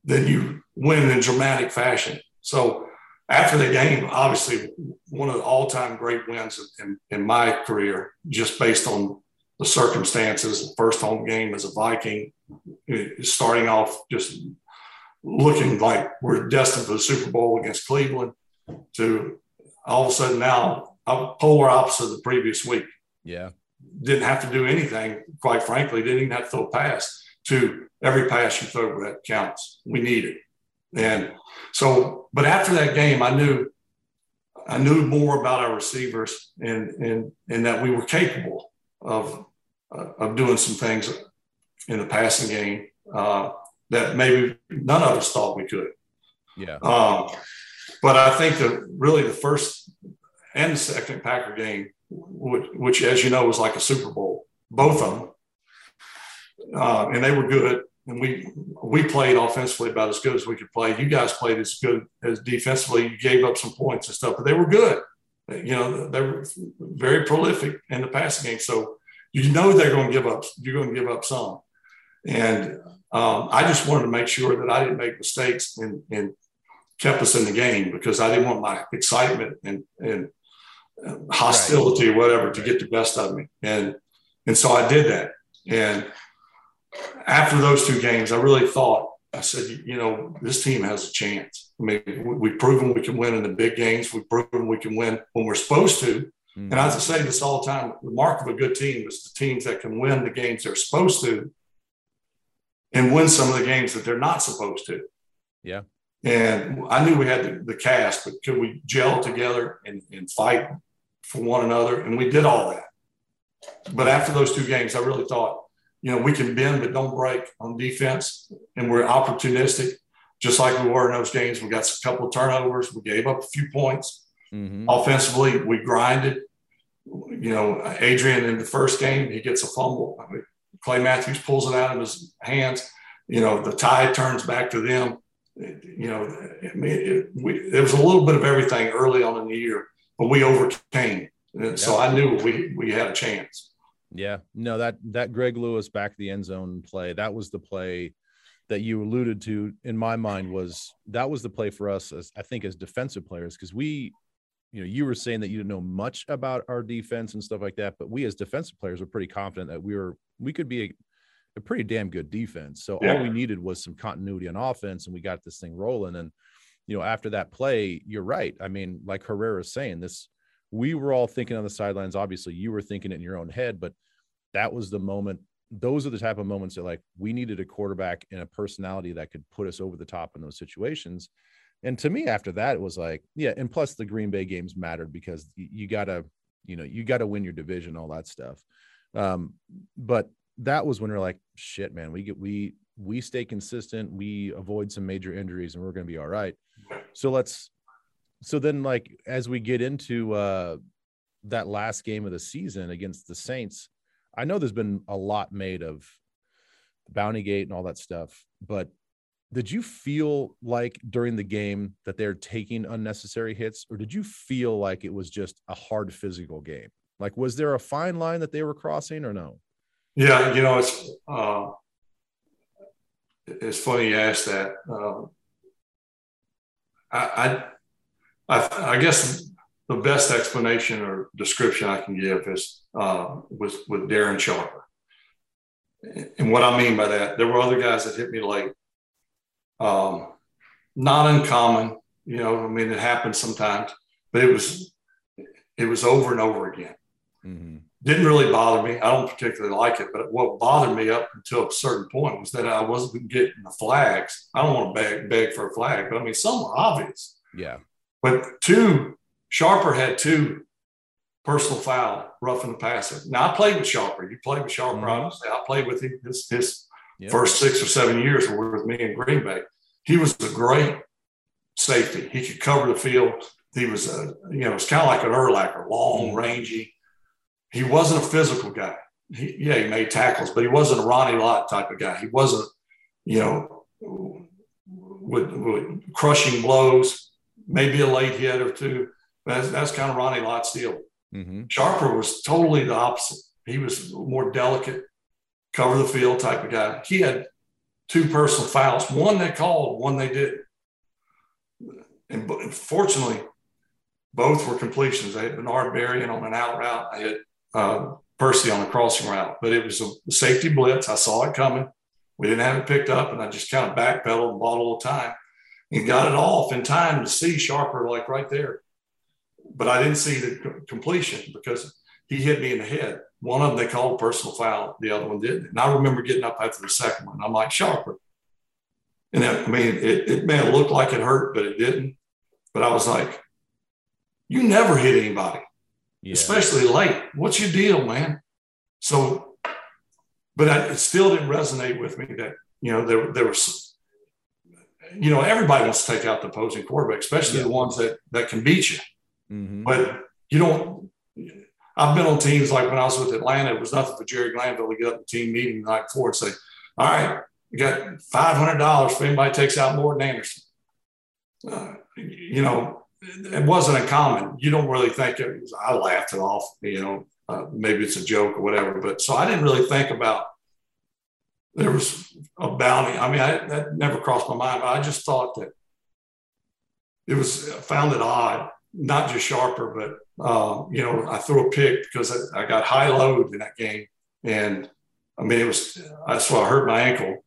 than you win in dramatic fashion. So after the game, obviously one of the all-time great wins in, in my career, just based on the circumstances. First home game as a Viking, eh, starting off just looking like we're destined for the Super Bowl against Cleveland, to all of a sudden now polar opposite of the previous week. Yeah didn't have to do anything, quite frankly, didn't even have to throw a pass to every pass you throw that counts. We need it. And so, but after that game, I knew I knew more about our receivers and and and that we were capable of uh, of doing some things in the passing game uh, that maybe none of us thought we could. Yeah. Um, but I think that really the first and the second Packer game which, which, as you know, was like a Super Bowl, both of them. Uh, and they were good. And we we played offensively about as good as we could play. You guys played as good as defensively. You gave up some points and stuff, but they were good. You know, they were very prolific in the passing game. So you know they're going to give up. You're going to give up some. And um, I just wanted to make sure that I didn't make mistakes and, and kept us in the game because I didn't want my excitement and, and hostility right. or whatever to get the best of me. And and so I did that. And after those two games, I really thought, I said, you know, this team has a chance. I mean, we've proven we can win in the big games. We've proven we can win when we're supposed to. Mm-hmm. And I say this all the time, the mark of a good team is the teams that can win the games they're supposed to and win some of the games that they're not supposed to. Yeah. And I knew we had the, the cast, but could we gel together and, and fight for one another? And we did all that. But after those two games, I really thought, you know, we can bend but don't break on defense. And we're opportunistic, just like we were in those games. We got a couple of turnovers. We gave up a few points. Mm-hmm. Offensively, we grinded. You know, Adrian in the first game, he gets a fumble. I mean, Clay Matthews pulls it out of his hands. You know, the tide turns back to them you know, I mean, it, we, there was a little bit of everything early on in the year, but we overcame. And so I knew we we had a chance. Yeah, no that that Greg Lewis back the end zone play that was the play that you alluded to in my mind was that was the play for us as I think as defensive players because we you know you were saying that you didn't know much about our defense and stuff like that but we as defensive players were pretty confident that we were we could be a, pretty damn good defense. So yeah. all we needed was some continuity on offense, and we got this thing rolling. And you know, after that play, you're right. I mean, like Herrera's saying, this we were all thinking on the sidelines. Obviously, you were thinking it in your own head, but that was the moment. Those are the type of moments that like we needed a quarterback and a personality that could put us over the top in those situations. And to me, after that, it was like, yeah. And plus, the Green Bay games mattered because you, you gotta, you know, you gotta win your division, all that stuff. Um, but that was when we are like, shit, man, we get we we stay consistent, we avoid some major injuries, and we're gonna be all right. So let's so then like as we get into uh that last game of the season against the Saints, I know there's been a lot made of Bounty Gate and all that stuff, but did you feel like during the game that they're taking unnecessary hits, or did you feel like it was just a hard physical game? Like, was there a fine line that they were crossing, or no? Yeah, you know, it's uh, it's funny you asked that. Um, I, I, I, I guess the best explanation or description I can give is uh, with with Darren Sharper. And what I mean by that, there were other guys that hit me late. Um, not uncommon, you know. I mean, it happens sometimes, but it was it was over and over again. Mm-hmm didn't really bother me. I don't particularly like it, but what bothered me up until a certain point was that I wasn't getting the flags. I don't want to beg, beg for a flag, but I mean, some were obvious. Yeah. But two, Sharper had two personal foul, roughing the passer. Now I played with Sharper. You played with Sharper, mm-hmm. obviously. I played with him, his, his Yeah. First six or seven years were with me in Green Bay. He was a great safety. He could cover the field. He was a, you know, it's kind of like an Urlacher, long, mm-hmm. rangy. He wasn't a physical guy. He, yeah, he made tackles, but he wasn't a Ronnie Lott type of guy. He wasn't, you know, with, with crushing blows, maybe a late hit or two. That's, that's kind of Ronnie Lott's deal. Mm-hmm. Sharper was totally the opposite. He was more delicate, cover the field type of guy. He had two personal fouls, one they called, one they didn't. And fortunately, both were completions. I hit Bernard Berrian on an out route. I hit uh, Percy on the crossing route, but it was a safety blitz. I saw it coming. We didn't have it picked up, and I just kind of backpedaled and bought a little time and got it off in time to see Sharper like right there. But I didn't see the completion because he hit me in the head. One of them they called personal foul, the other one didn't. And I remember getting up after the second one. I'm like, Sharper. And I mean, it, it may have looked like it hurt, but it didn't. But I was like, you never hit anybody, yeah. especially late. What's your deal, man? So, but I, it still didn't resonate with me that, you know, there, there was, you know, everybody wants to take out the opposing quarterback, especially yeah. the ones that, that can beat you. Mm-hmm. But you don't, I've been on teams like when I was with Atlanta, it was nothing for Jerry Glanville to get up the team meeting the night before and say, all right, you got $500 if anybody takes out Morten Andersen. Uh, you know, it wasn't uncommon. You don't really think it was, I laughed it off, you know, uh, maybe it's a joke or whatever. But so I didn't really think about there was a bounty. I mean, I, that never crossed my mind, but I just thought that it was found it odd, not just sharper, but uh, you know, I threw a pick because I, I, got high load in that game, and I mean, it was that's why I hurt my ankle,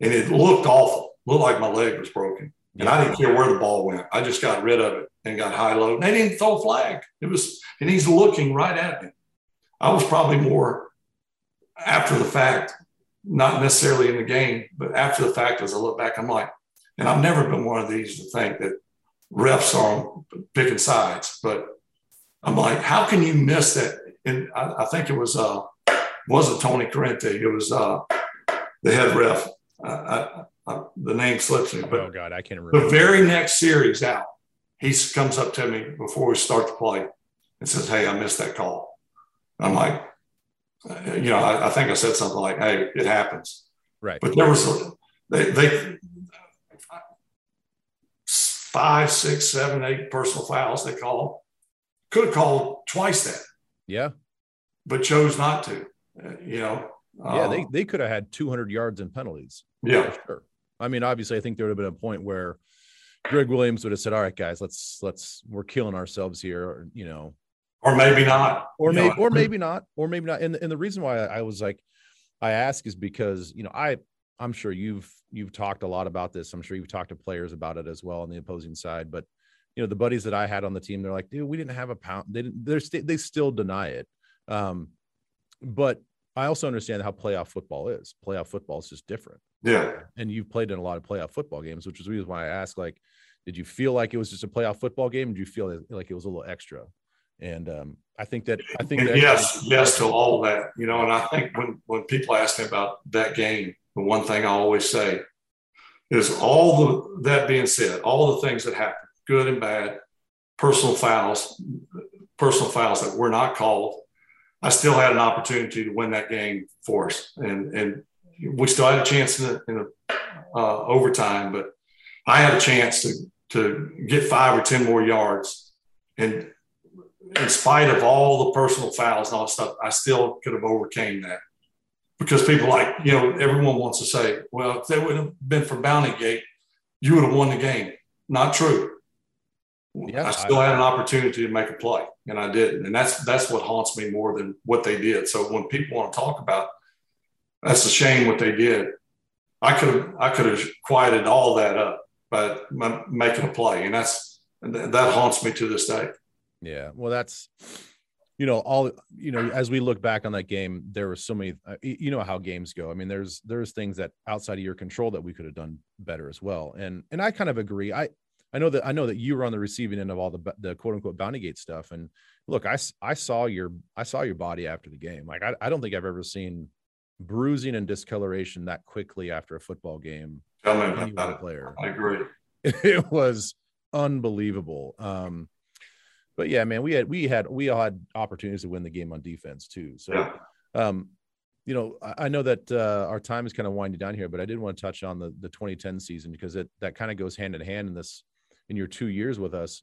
and it looked awful, looked like my leg was broken. And I didn't care where the ball went. I just got rid of it and got high low. And they didn't throw a flag. It was, and he's looking right at me. I was probably more after the fact, not necessarily in the game, but after the fact, as I look back, I'm like, and I've never been one of these to think that refs are picking sides, but I'm like, how can you miss that? And I, I think it was, uh, wasn't Tony Corrente. It was uh, the head ref. I, uh, the name slips me. But oh God, I can't remember. The very next series out, he comes up to me before we start the play and says, "Hey, I missed that call." I'm like, you know, I, I, think I said something like, "Hey, it happens." Right. But there was a, they they five, six, seven, eight personal fouls they called. Could have called twice that. Yeah. But chose not to. You know. Yeah, um, they, they could have had 200 yards in penalties. Yeah. sure. I mean, obviously, I think there would have been a point where Gregg Williams would have said, "All right, guys, let's let's we're killing ourselves here," or, you know, or maybe not, or maybe or maybe not, or maybe not. And and the reason why I, I was like, I ask is because you know I I'm sure you've you've talked a lot about this. I'm sure you've talked to players about it as well on the opposing side, but you know the buddies that I had on the team, they're like, dude, we didn't have a pound. They didn't. They're st- they still deny it. Um, but I also understand how playoff football is. Playoff football is just different. Yeah. And you've played in a lot of playoff football games, which is the reason why I asked, like, did you feel like it was just a playoff football game? Did you feel like it was a little extra? And um, I think that I think that yes, yes to all that. You know, and I think when when people ask me about that game, the one thing I always say is all the that being said, all the things that happened, good and bad, personal fouls, personal fouls that were not called, I still had an opportunity to win that game for us, and and we still had a chance in the, in the uh, overtime, but I had a chance to to get five or ten more yards, and in spite of all the personal fouls and all that stuff, I still could have overcame that because people like you know everyone wants to say, well, if they would have been for Bounty Gate, you would have won the game. Not true. Yeah, I still I, had an opportunity to make a play, and I didn't. And that's that's what haunts me more than what they did. So when people want to talk about, that's a shame what they did. I could have I could have quieted all that up by making a play, and that's that haunts me to this day. Yeah, well, that's you know all you know as we look back on that game, there were so many. Uh, you know how games go. I mean, there's there's things that outside of your control that we could have done better as well. And and I kind of agree. I I know that I know that you were on the receiving end of all the the quote unquote bounty gate stuff. And look, I I saw your I saw your body after the game. Like I, I don't think I've ever seen bruising and discoloration that quickly after a football game. Tell me about it. Player. I agree. It was unbelievable. Um, but yeah, man, we had we had we all had opportunities to win the game on defense too. So, yeah. um, you know, I, I know that uh, our time is kind of winding down here, but I did want to touch on the the 2010 season because it that kind of goes hand in hand in this in your two years with us.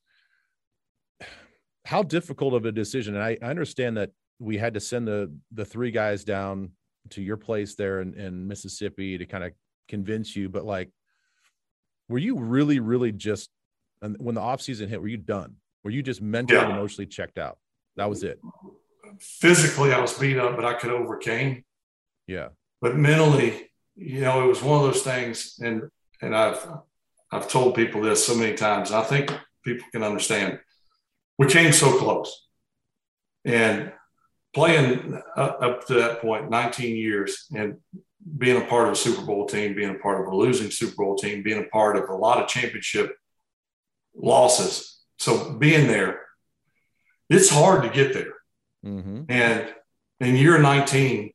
How difficult of a decision, and I, I understand that we had to send the the three guys down to your place there in, in Mississippi to kind of convince you, but like, were you really, really just and when the off season hit, were you done? Were you just mentally yeah. emotionally checked out? That was it. Physically, I was beat up, but I could overcame. Yeah. But mentally, you know, it was one of those things, and and I've I've told people this so many times. I think people can understand. We came so close, and playing up to that point, 19 years, and being a part of a Super Bowl team, being a part of a losing Super Bowl team, being a part of a lot of championship losses. So being there, it's hard to get there. Mm-hmm. And in year 19,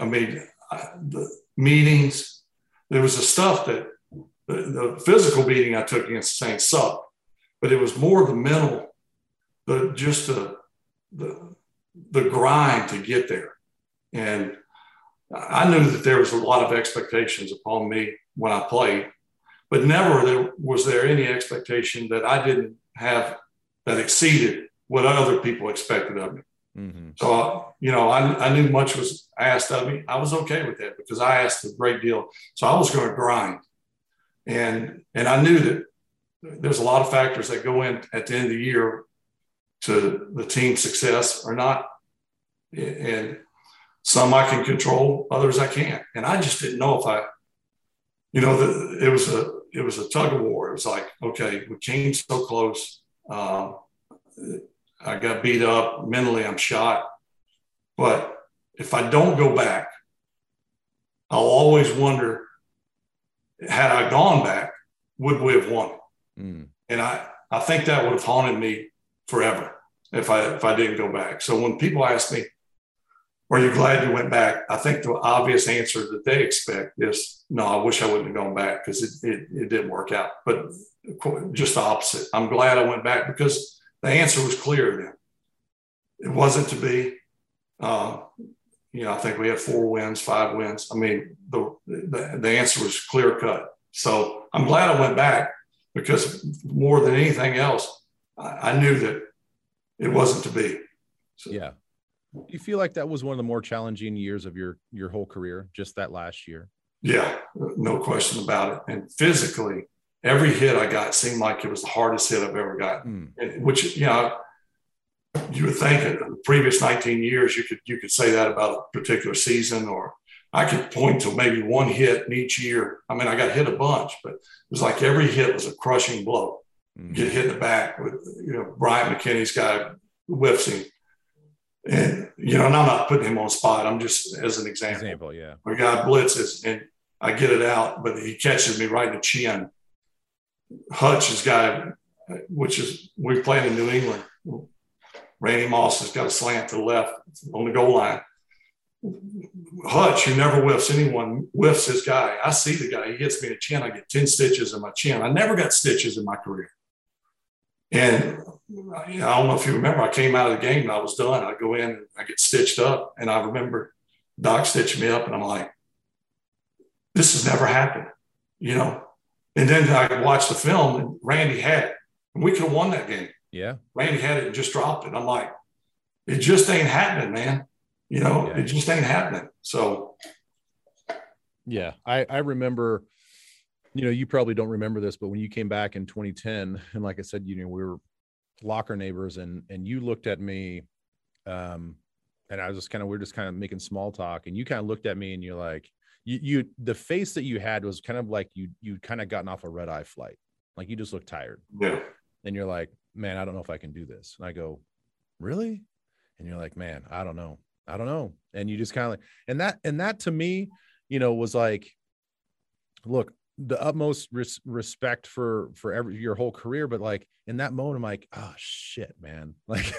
I mean, the meetings, there was a stuff that the, the physical beating I took against the Saints sucked, but it was more the mental, the just the the the grind to get there. And I knew that there was a lot of expectations upon me when I played, but never there, was there any expectation that I didn't have that exceeded what other people expected of me. Mm-hmm. So, you know, I, I knew much was asked of me. I was okay with that because I asked a great deal. So I was going to grind. And, and I knew that there's a lot of factors that go in at the end of the year to the team's success or not. And some I can control, others I can't. And I just didn't know if I, you know, the, it was a it was a tug of war. It was like, okay, we came so close. Uh, I got beat up mentally. I'm shot. But if I don't go back, I'll always wonder had I gone back, would we have won? Mm. And I, I think that would have haunted me forever if I if I didn't go back. So when people ask me, "Are you glad you went back?" I think the obvious answer that they expect is, "No, I wish I wouldn't have gone back because it, it it didn't work out." But just the opposite. I'm glad I went back because the answer was clear then. It wasn't to be. Uh, you know, I think we had four wins, five wins. I mean, the, the, the answer was clear cut. So I'm glad I went back because more than anything else, I, I knew that it wasn't to be. So. Yeah. Do you feel like that was one of the more challenging years of your your whole career, just that last year? Yeah, no question about it. And physically, every hit I got seemed like it was the hardest hit I've ever gotten. Mm. which you know, you would think in the previous 19 years you could you could say that about a particular season, or I could point to maybe one hit in each year. I mean, I got hit a bunch, but it was like every hit was a crushing blow mm-hmm. get hit in the back with, you know, Bryant McKinnie's guy whiffs him. And, you know, and I'm not putting him on spot. I'm just as an example. Example, yeah. A guy blitzes and I get it out, but he catches me right in the chin. Hutch's guy, which is we played in New England. Randy Moss has got a slant to the left on the goal line. Hutch, who never whiffs anyone, whiffs his guy. I see the guy. He hits me in the chin. I get 10 stitches in my chin. I never got stitches in my career. And I don't know if you remember, I came out of the game and I was done. I go in and I get stitched up. And I remember Doc stitching me up and I'm like, this has never happened, you know? And then I watched the film and Randy had it. And we could have won that game. Yeah. Randy had it and just dropped it. I'm like, it just ain't happening, man. You know, yeah. it just ain't happening. So yeah, I, I remember you know, you probably don't remember this, but when you came back in 2010, and like I said, you know, we were locker neighbors, and and you looked at me, um, and I was just kind of we are just kind of making small talk, and you kind of looked at me, and you're like, you you the face that you had was kind of like you you kind of gotten off a red eye flight, like you just looked tired. Yeah. And you're like, man, I don't know if I can do this. And I go, really? And you're like, man, I don't know, I don't know. And you just kind of like, and that and that to me, you know, was like, look, the utmost res- respect for for every your whole career but like in that moment i'm like oh shit man like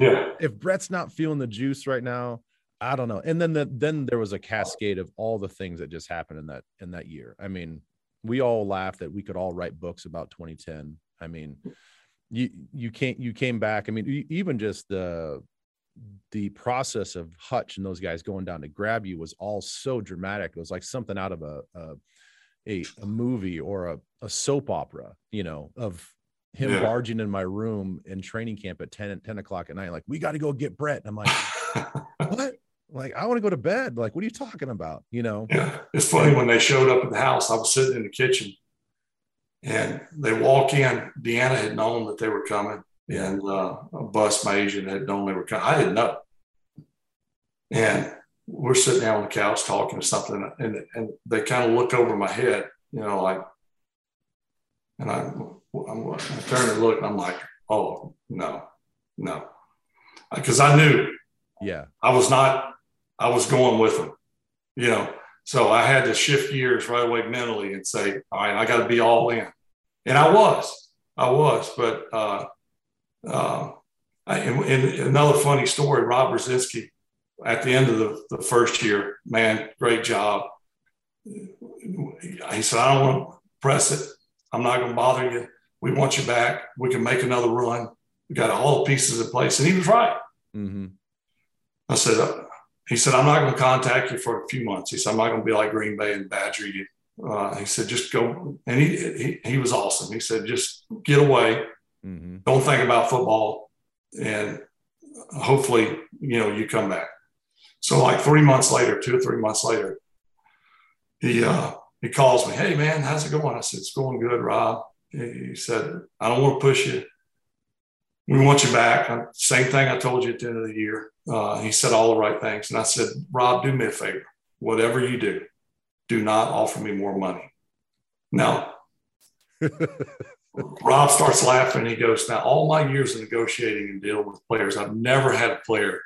yeah. if brett's not feeling the juice right now I don't know. And then the, then there was a cascade of all the things that just happened in that in that year. I mean, we all laughed that we could all write books about 2010. I mean, you you can't you came back. I mean, even just the the process of Hutch and those guys going down to grab you was all so dramatic. It was like something out of a a, a, a movie or a, a soap opera, you know, of him yeah. barging in my room in training camp at 10 10 o'clock at night, like, we got to go get Brett. And I'm like, what? Like, I want to go to bed. Like, what are you talking about? You know? Yeah. It's funny when they showed up at the house, I was sitting in the kitchen and they walk in. Deanna had known that they were coming and uh, a bus, my agent had known they were coming. I didn't know. And we're sitting down on the couch talking to something, and, and they kind of look over my head, you know, like, and I, I'm, I turn and look, and I'm like, oh, no, no. Because I knew. Yeah. I was not, I was going with them, you know. So I had to shift gears right away mentally and say, all right, I got to be all in. And I was, I was, but uh, uh, and, and, another funny story, Rob Brzezinski, at the end of the, the first year, man, great job. He said, I don't want to press it. I'm not going to bother you. We want you back. We can make another run. We got all the pieces in place. And he was right. Mm-hmm. I said, he said, I'm not going to contact you for a few months. He said, I'm not going to be like Green Bay and badger you. Uh, he said, just go. And he, he, he was awesome. He said, just get away Mm-hmm. Don't think about football, and hopefully, you know, you come back. So, like three months later, two or three months later, he uh, he calls me. Hey, man, how's it going? I said, it's going good, Rob. He said, I don't want to push you. We want you back. Same thing I told you at the end of the year. Uh, he said all the right things, and I said, Rob, do me a favor. Whatever you do, do not offer me more money. Now, Rob starts laughing. He goes, Now, all my years of negotiating and dealing with players, I've never had a player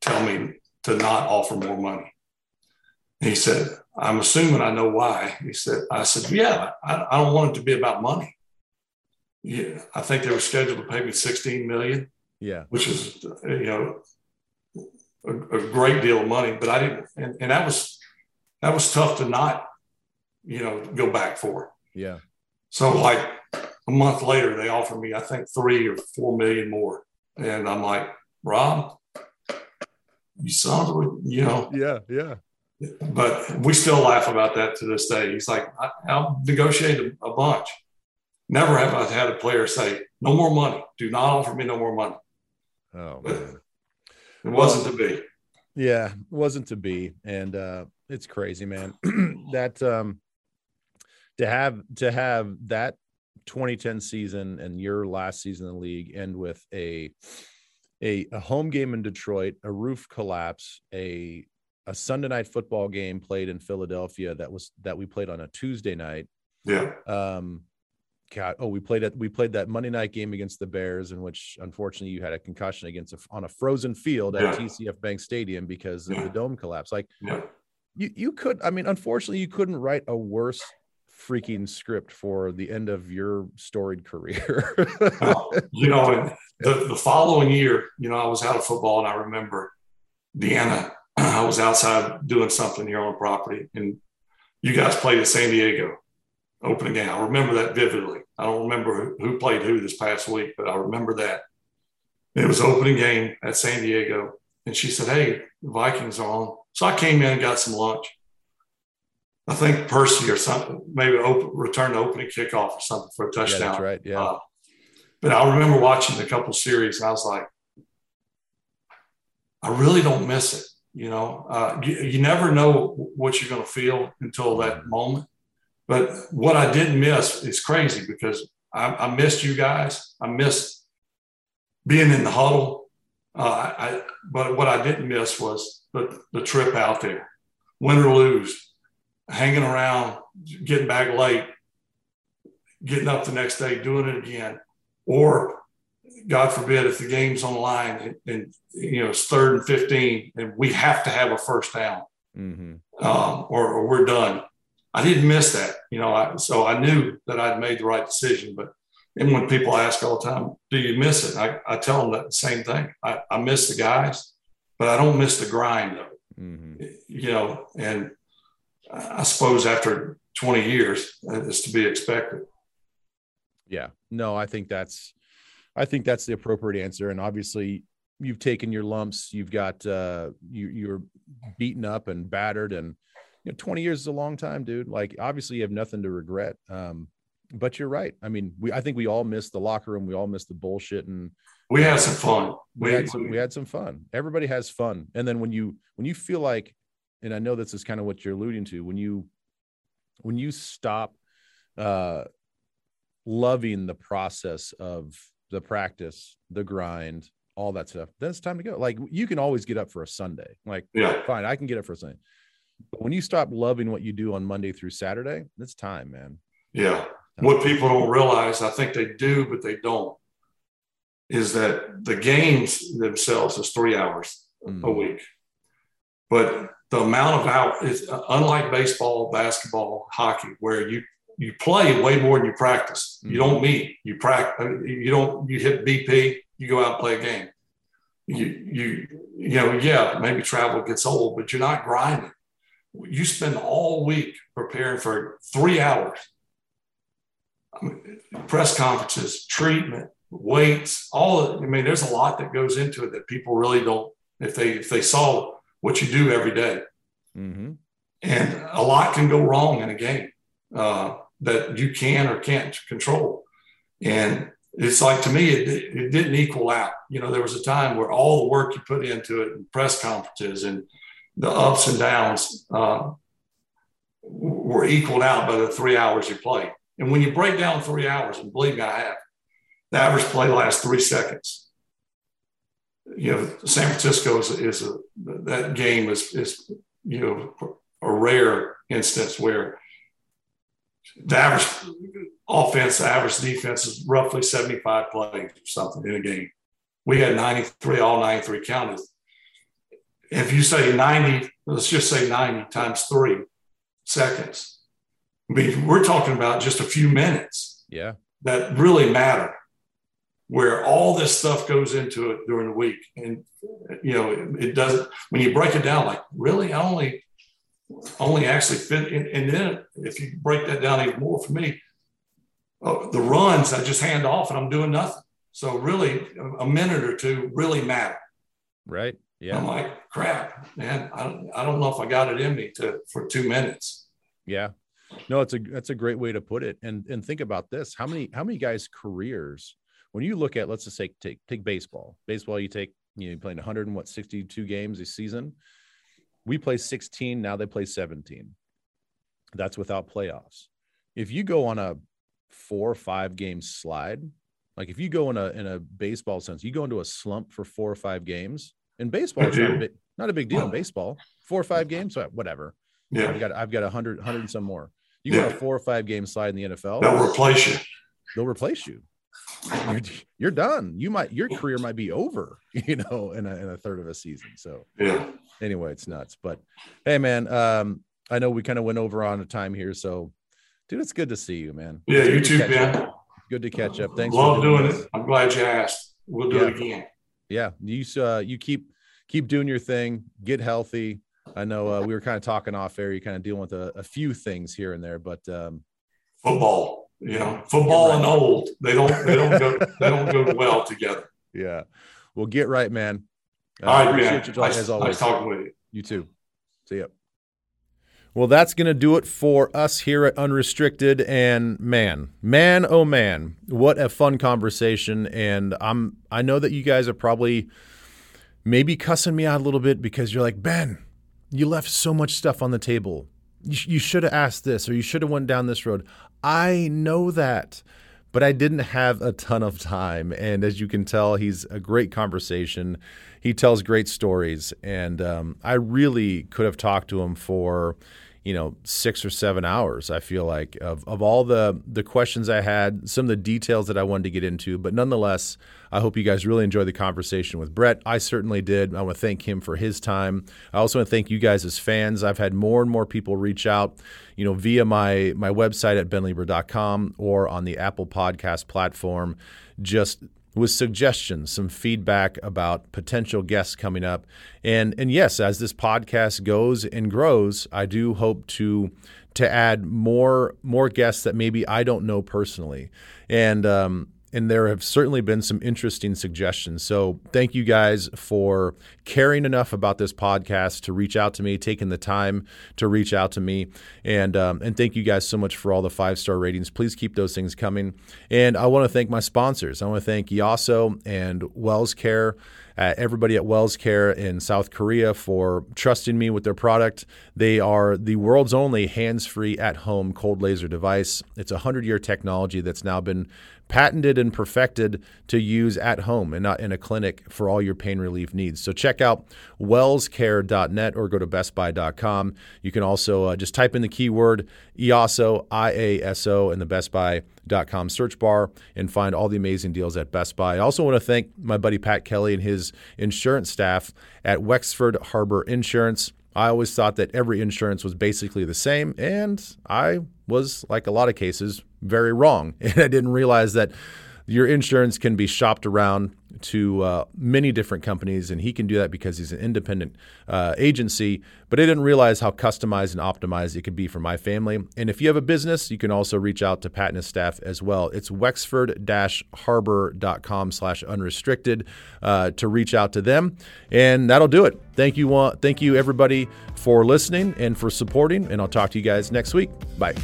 tell me to not offer more money. he said, I'm assuming I know why. He said, I said, Yeah, I, I don't want it to be about money. Yeah, I think they were scheduled to pay me 16 million. Yeah. Which is, you know, a, a great deal of money. But I didn't, and, and that was, that was tough to not, you know, go back for. Yeah. So like a month later, they offered me, I think, three or four million more. And I'm like, Rob, you son of a, you know. Yeah, yeah. But we still laugh about that to this day. He's like, I, I'll negotiate a, a bunch. Never have I had a player say, no more money. Do not offer me no more money. Oh, man. It wasn't to be. Yeah, it wasn't to be. And uh, it's crazy, man. that um to have to have that 2010 season and your last season in the league end with a a, a home game in Detroit, a roof collapse, a a Sunday night football game played in Philadelphia that was that we played on a Tuesday night. Yeah. Um God, oh, we played it. We played that Monday night game against the Bears, in which unfortunately you had a concussion against a, on a frozen field at yeah. TCF Bank Stadium because yeah. of the dome collapse. Like, yeah. you you could, I mean, unfortunately, you couldn't write a worse freaking script for the end of your storied career. you know, the, the following year, you know, I was out of football and I remember Deanna, I was outside doing something here on property and you guys played at San Diego opening game. I remember that vividly. I don't remember who played who this past week, but I remember that. It was opening game at San Diego. And she said, Hey, the Vikings are on. So I came in and got some lunch. I think Percy or something, maybe open, return to opening kickoff or something for a touchdown. Yeah, that's right. Yeah. Uh, but I remember watching a couple series and I was like, I really don't miss it. You know, uh, you, you, never know what you're going to feel until that mm-hmm. moment. But what I didn't miss is crazy because I, I missed you guys. I missed being in the huddle. Uh, I, but what I didn't miss was the, the trip out there, win or lose hanging around, getting back late, getting up the next day, doing it again, or God forbid if the game's on the line and, and you know it's third and fifteen and we have to have a first down, mm-hmm. um, or, or, we're done. I didn't miss that, you know. I, so I knew that I'd made the right decision. But and when people ask all the time, "Do you miss it?" I, I tell them that same thing. I, I miss the guys, but I don't miss the grind of it. mm-hmm. you know, and I suppose after 20 years, it's to be expected. Yeah, no, I think that's, I think that's the appropriate answer. And obviously, you've taken your lumps. You've got uh, you you're beaten up and battered, and you know, 20 years is a long time, dude. Like, obviously, you have nothing to regret. Um, but you're right. I mean, we I think we all miss the locker room. We all miss the bullshit and we had some fun. We, we had some we had some fun. Everybody has fun. And then when you when you feel like, and I know this is kind of what you're alluding to, when you when you stop uh loving the process of the practice, the grind, all that stuff, then it's time to go. Like you can always get up for a Sunday. Like, yeah, fine, I can get up for a Sunday. But when you stop loving what you do on Monday through Saturday, it's time, man. Yeah. What people don't realize, I think they do, but they don't, is that the games themselves is three hours mm-hmm. a week. But the amount of out is unlike baseball, basketball, hockey, where you you play way more than you practice. Mm-hmm. You don't meet, you practice. You don't. You hit BP, you go out and play a game. You you you know yeah maybe travel gets old, but you're not grinding. You spend all week preparing for three hours press conferences, treatment, weights, all of, I mean, there's a lot that goes into it that people really don't, if they, if they saw what you do every day. Mm-hmm. And a lot can go wrong in a game uh, that you can or can't control. And it's like to me, it, it didn't equal out. You know, there was a time where all the work you put into it, and press conferences, and the ups and downs uh, were equaled out by the three hours you played. And when you break down three hours, and believe me, I have, the average play lasts three seconds. You know, San Francisco is, is a, that game is, is, you know, a rare instance where the average offense, the average defense is roughly 75 plays or something in a game. We had 93, all 93 counted. If you say 90, let's just say 90 times three seconds, I mean, we're talking about just a few minutes. Yeah. That really matter, where all this stuff goes into it during the week. And, you know, it, it doesn't, when you break it down, like, really, I only, only actually fit. And, and then if you break that down even more for me, uh, the runs, I just hand off and I'm doing nothing. So really, a minute or two really matter. Right. Yeah. I'm like, crap, man. I don't, I don't know if I got it in me to for two minutes. Yeah. No, it's a that's a great way to put it. And and think about this: how many how many guys' careers when you look at let's just say take take baseball. Baseball, you take you know you playing 100 and what 62 games a season. We play 16 now. They play 17. That's without playoffs. If you go on a four or five game slide, like if you go in a in a baseball sense, you go into a slump for four or five games. In baseball, it's not a big, not a big deal in baseball. Four or five games, whatever. Yeah. I've got I've got a hundred hundred and some more. You yeah. a four or five game slide in the NFL. They'll replace you. They'll replace you. You're, you're done. You might your career might be over, you know, in a, in a third of a season. So yeah. Anyway, it's nuts. But hey, man, um, I know we kind of went over on a time here, so dude, it's good to see you, man. Yeah, you too, Ben. Up. Good to catch up. Thanks. Love doing, doing it. I'm glad you asked. We'll do yeah. it again. Yeah, you uh, you keep keep doing your thing. Get healthy. I know uh, we were kind of talking off air. You kind of dealing with a, a few things here and there, but um, football, you know, football right. and old they don't they don't go they don't go well together. Yeah, well, get right, man. Uh, All right, man. You nice, as always. Nice talking with you. You too. See ya. Well, that's going to do it for us here at Unrestricted. And man, man, oh man, what a fun conversation. And I'm I know that you guys are probably maybe cussing me out a little bit because you're like, Ben, you left so much stuff on the table. You, sh- you should have asked this or you should have went down this road. I know that, but I didn't have a ton of time. And as you can tell, he's a great conversation. He tells great stories, and um, I really could have talked to him for you know six or seven hours i feel like of, of all the the questions i had some of the details that i wanted to get into. But nonetheless i hope you guys really enjoyed the conversation with brett. I certainly did. I want to thank him for his time. I also want to thank you guys as fans. I've had more and more people reach out you know via my my website at benleber.com or on the apple podcast platform. Just with suggestions, some feedback about potential guests coming up. And and yes, as this podcast goes and grows, I do hope to to add more more guests that maybe I don't know personally. And um, and there have certainly been some interesting suggestions. So thank you guys for caring enough about this podcast to reach out to me, taking the time to reach out to me, and um, and thank you guys so much for all the five star ratings. Please keep those things coming. And I want to thank my sponsors. I want to thank Iaso and Wells Care. Uh, everybody at Wells Care in South Korea for trusting me with their product. They are the world's only hands free at home cold laser device. It's a 100 year technology that's now been patented and perfected to use at home and not in a clinic for all your pain relief needs. So check out wellscare.net or go to bestbuy.com. You can also uh, just type in the keyword IASO, I A S O, in the bestbuy.com search bar and find all the amazing deals at Best Buy. I also want to thank my buddy Pat Kelly and his insurance staff at Wexford Harbor Insurance. I always thought that every insurance was basically the same, and I was, like a lot of cases, very wrong. And I didn't realize that your insurance can be shopped around to uh, many different companies, and he can do that because he's an independent uh, agency. But I didn't realize how customized and optimized it could be for my family. And if you have a business, you can also reach out to Pat and his staff as well. It's wexford-harbor.com slash unrestricted uh, to reach out to them. And that'll do it. Thank you, thank you everybody for listening and for supporting, and I'll talk to you guys next week. Bye.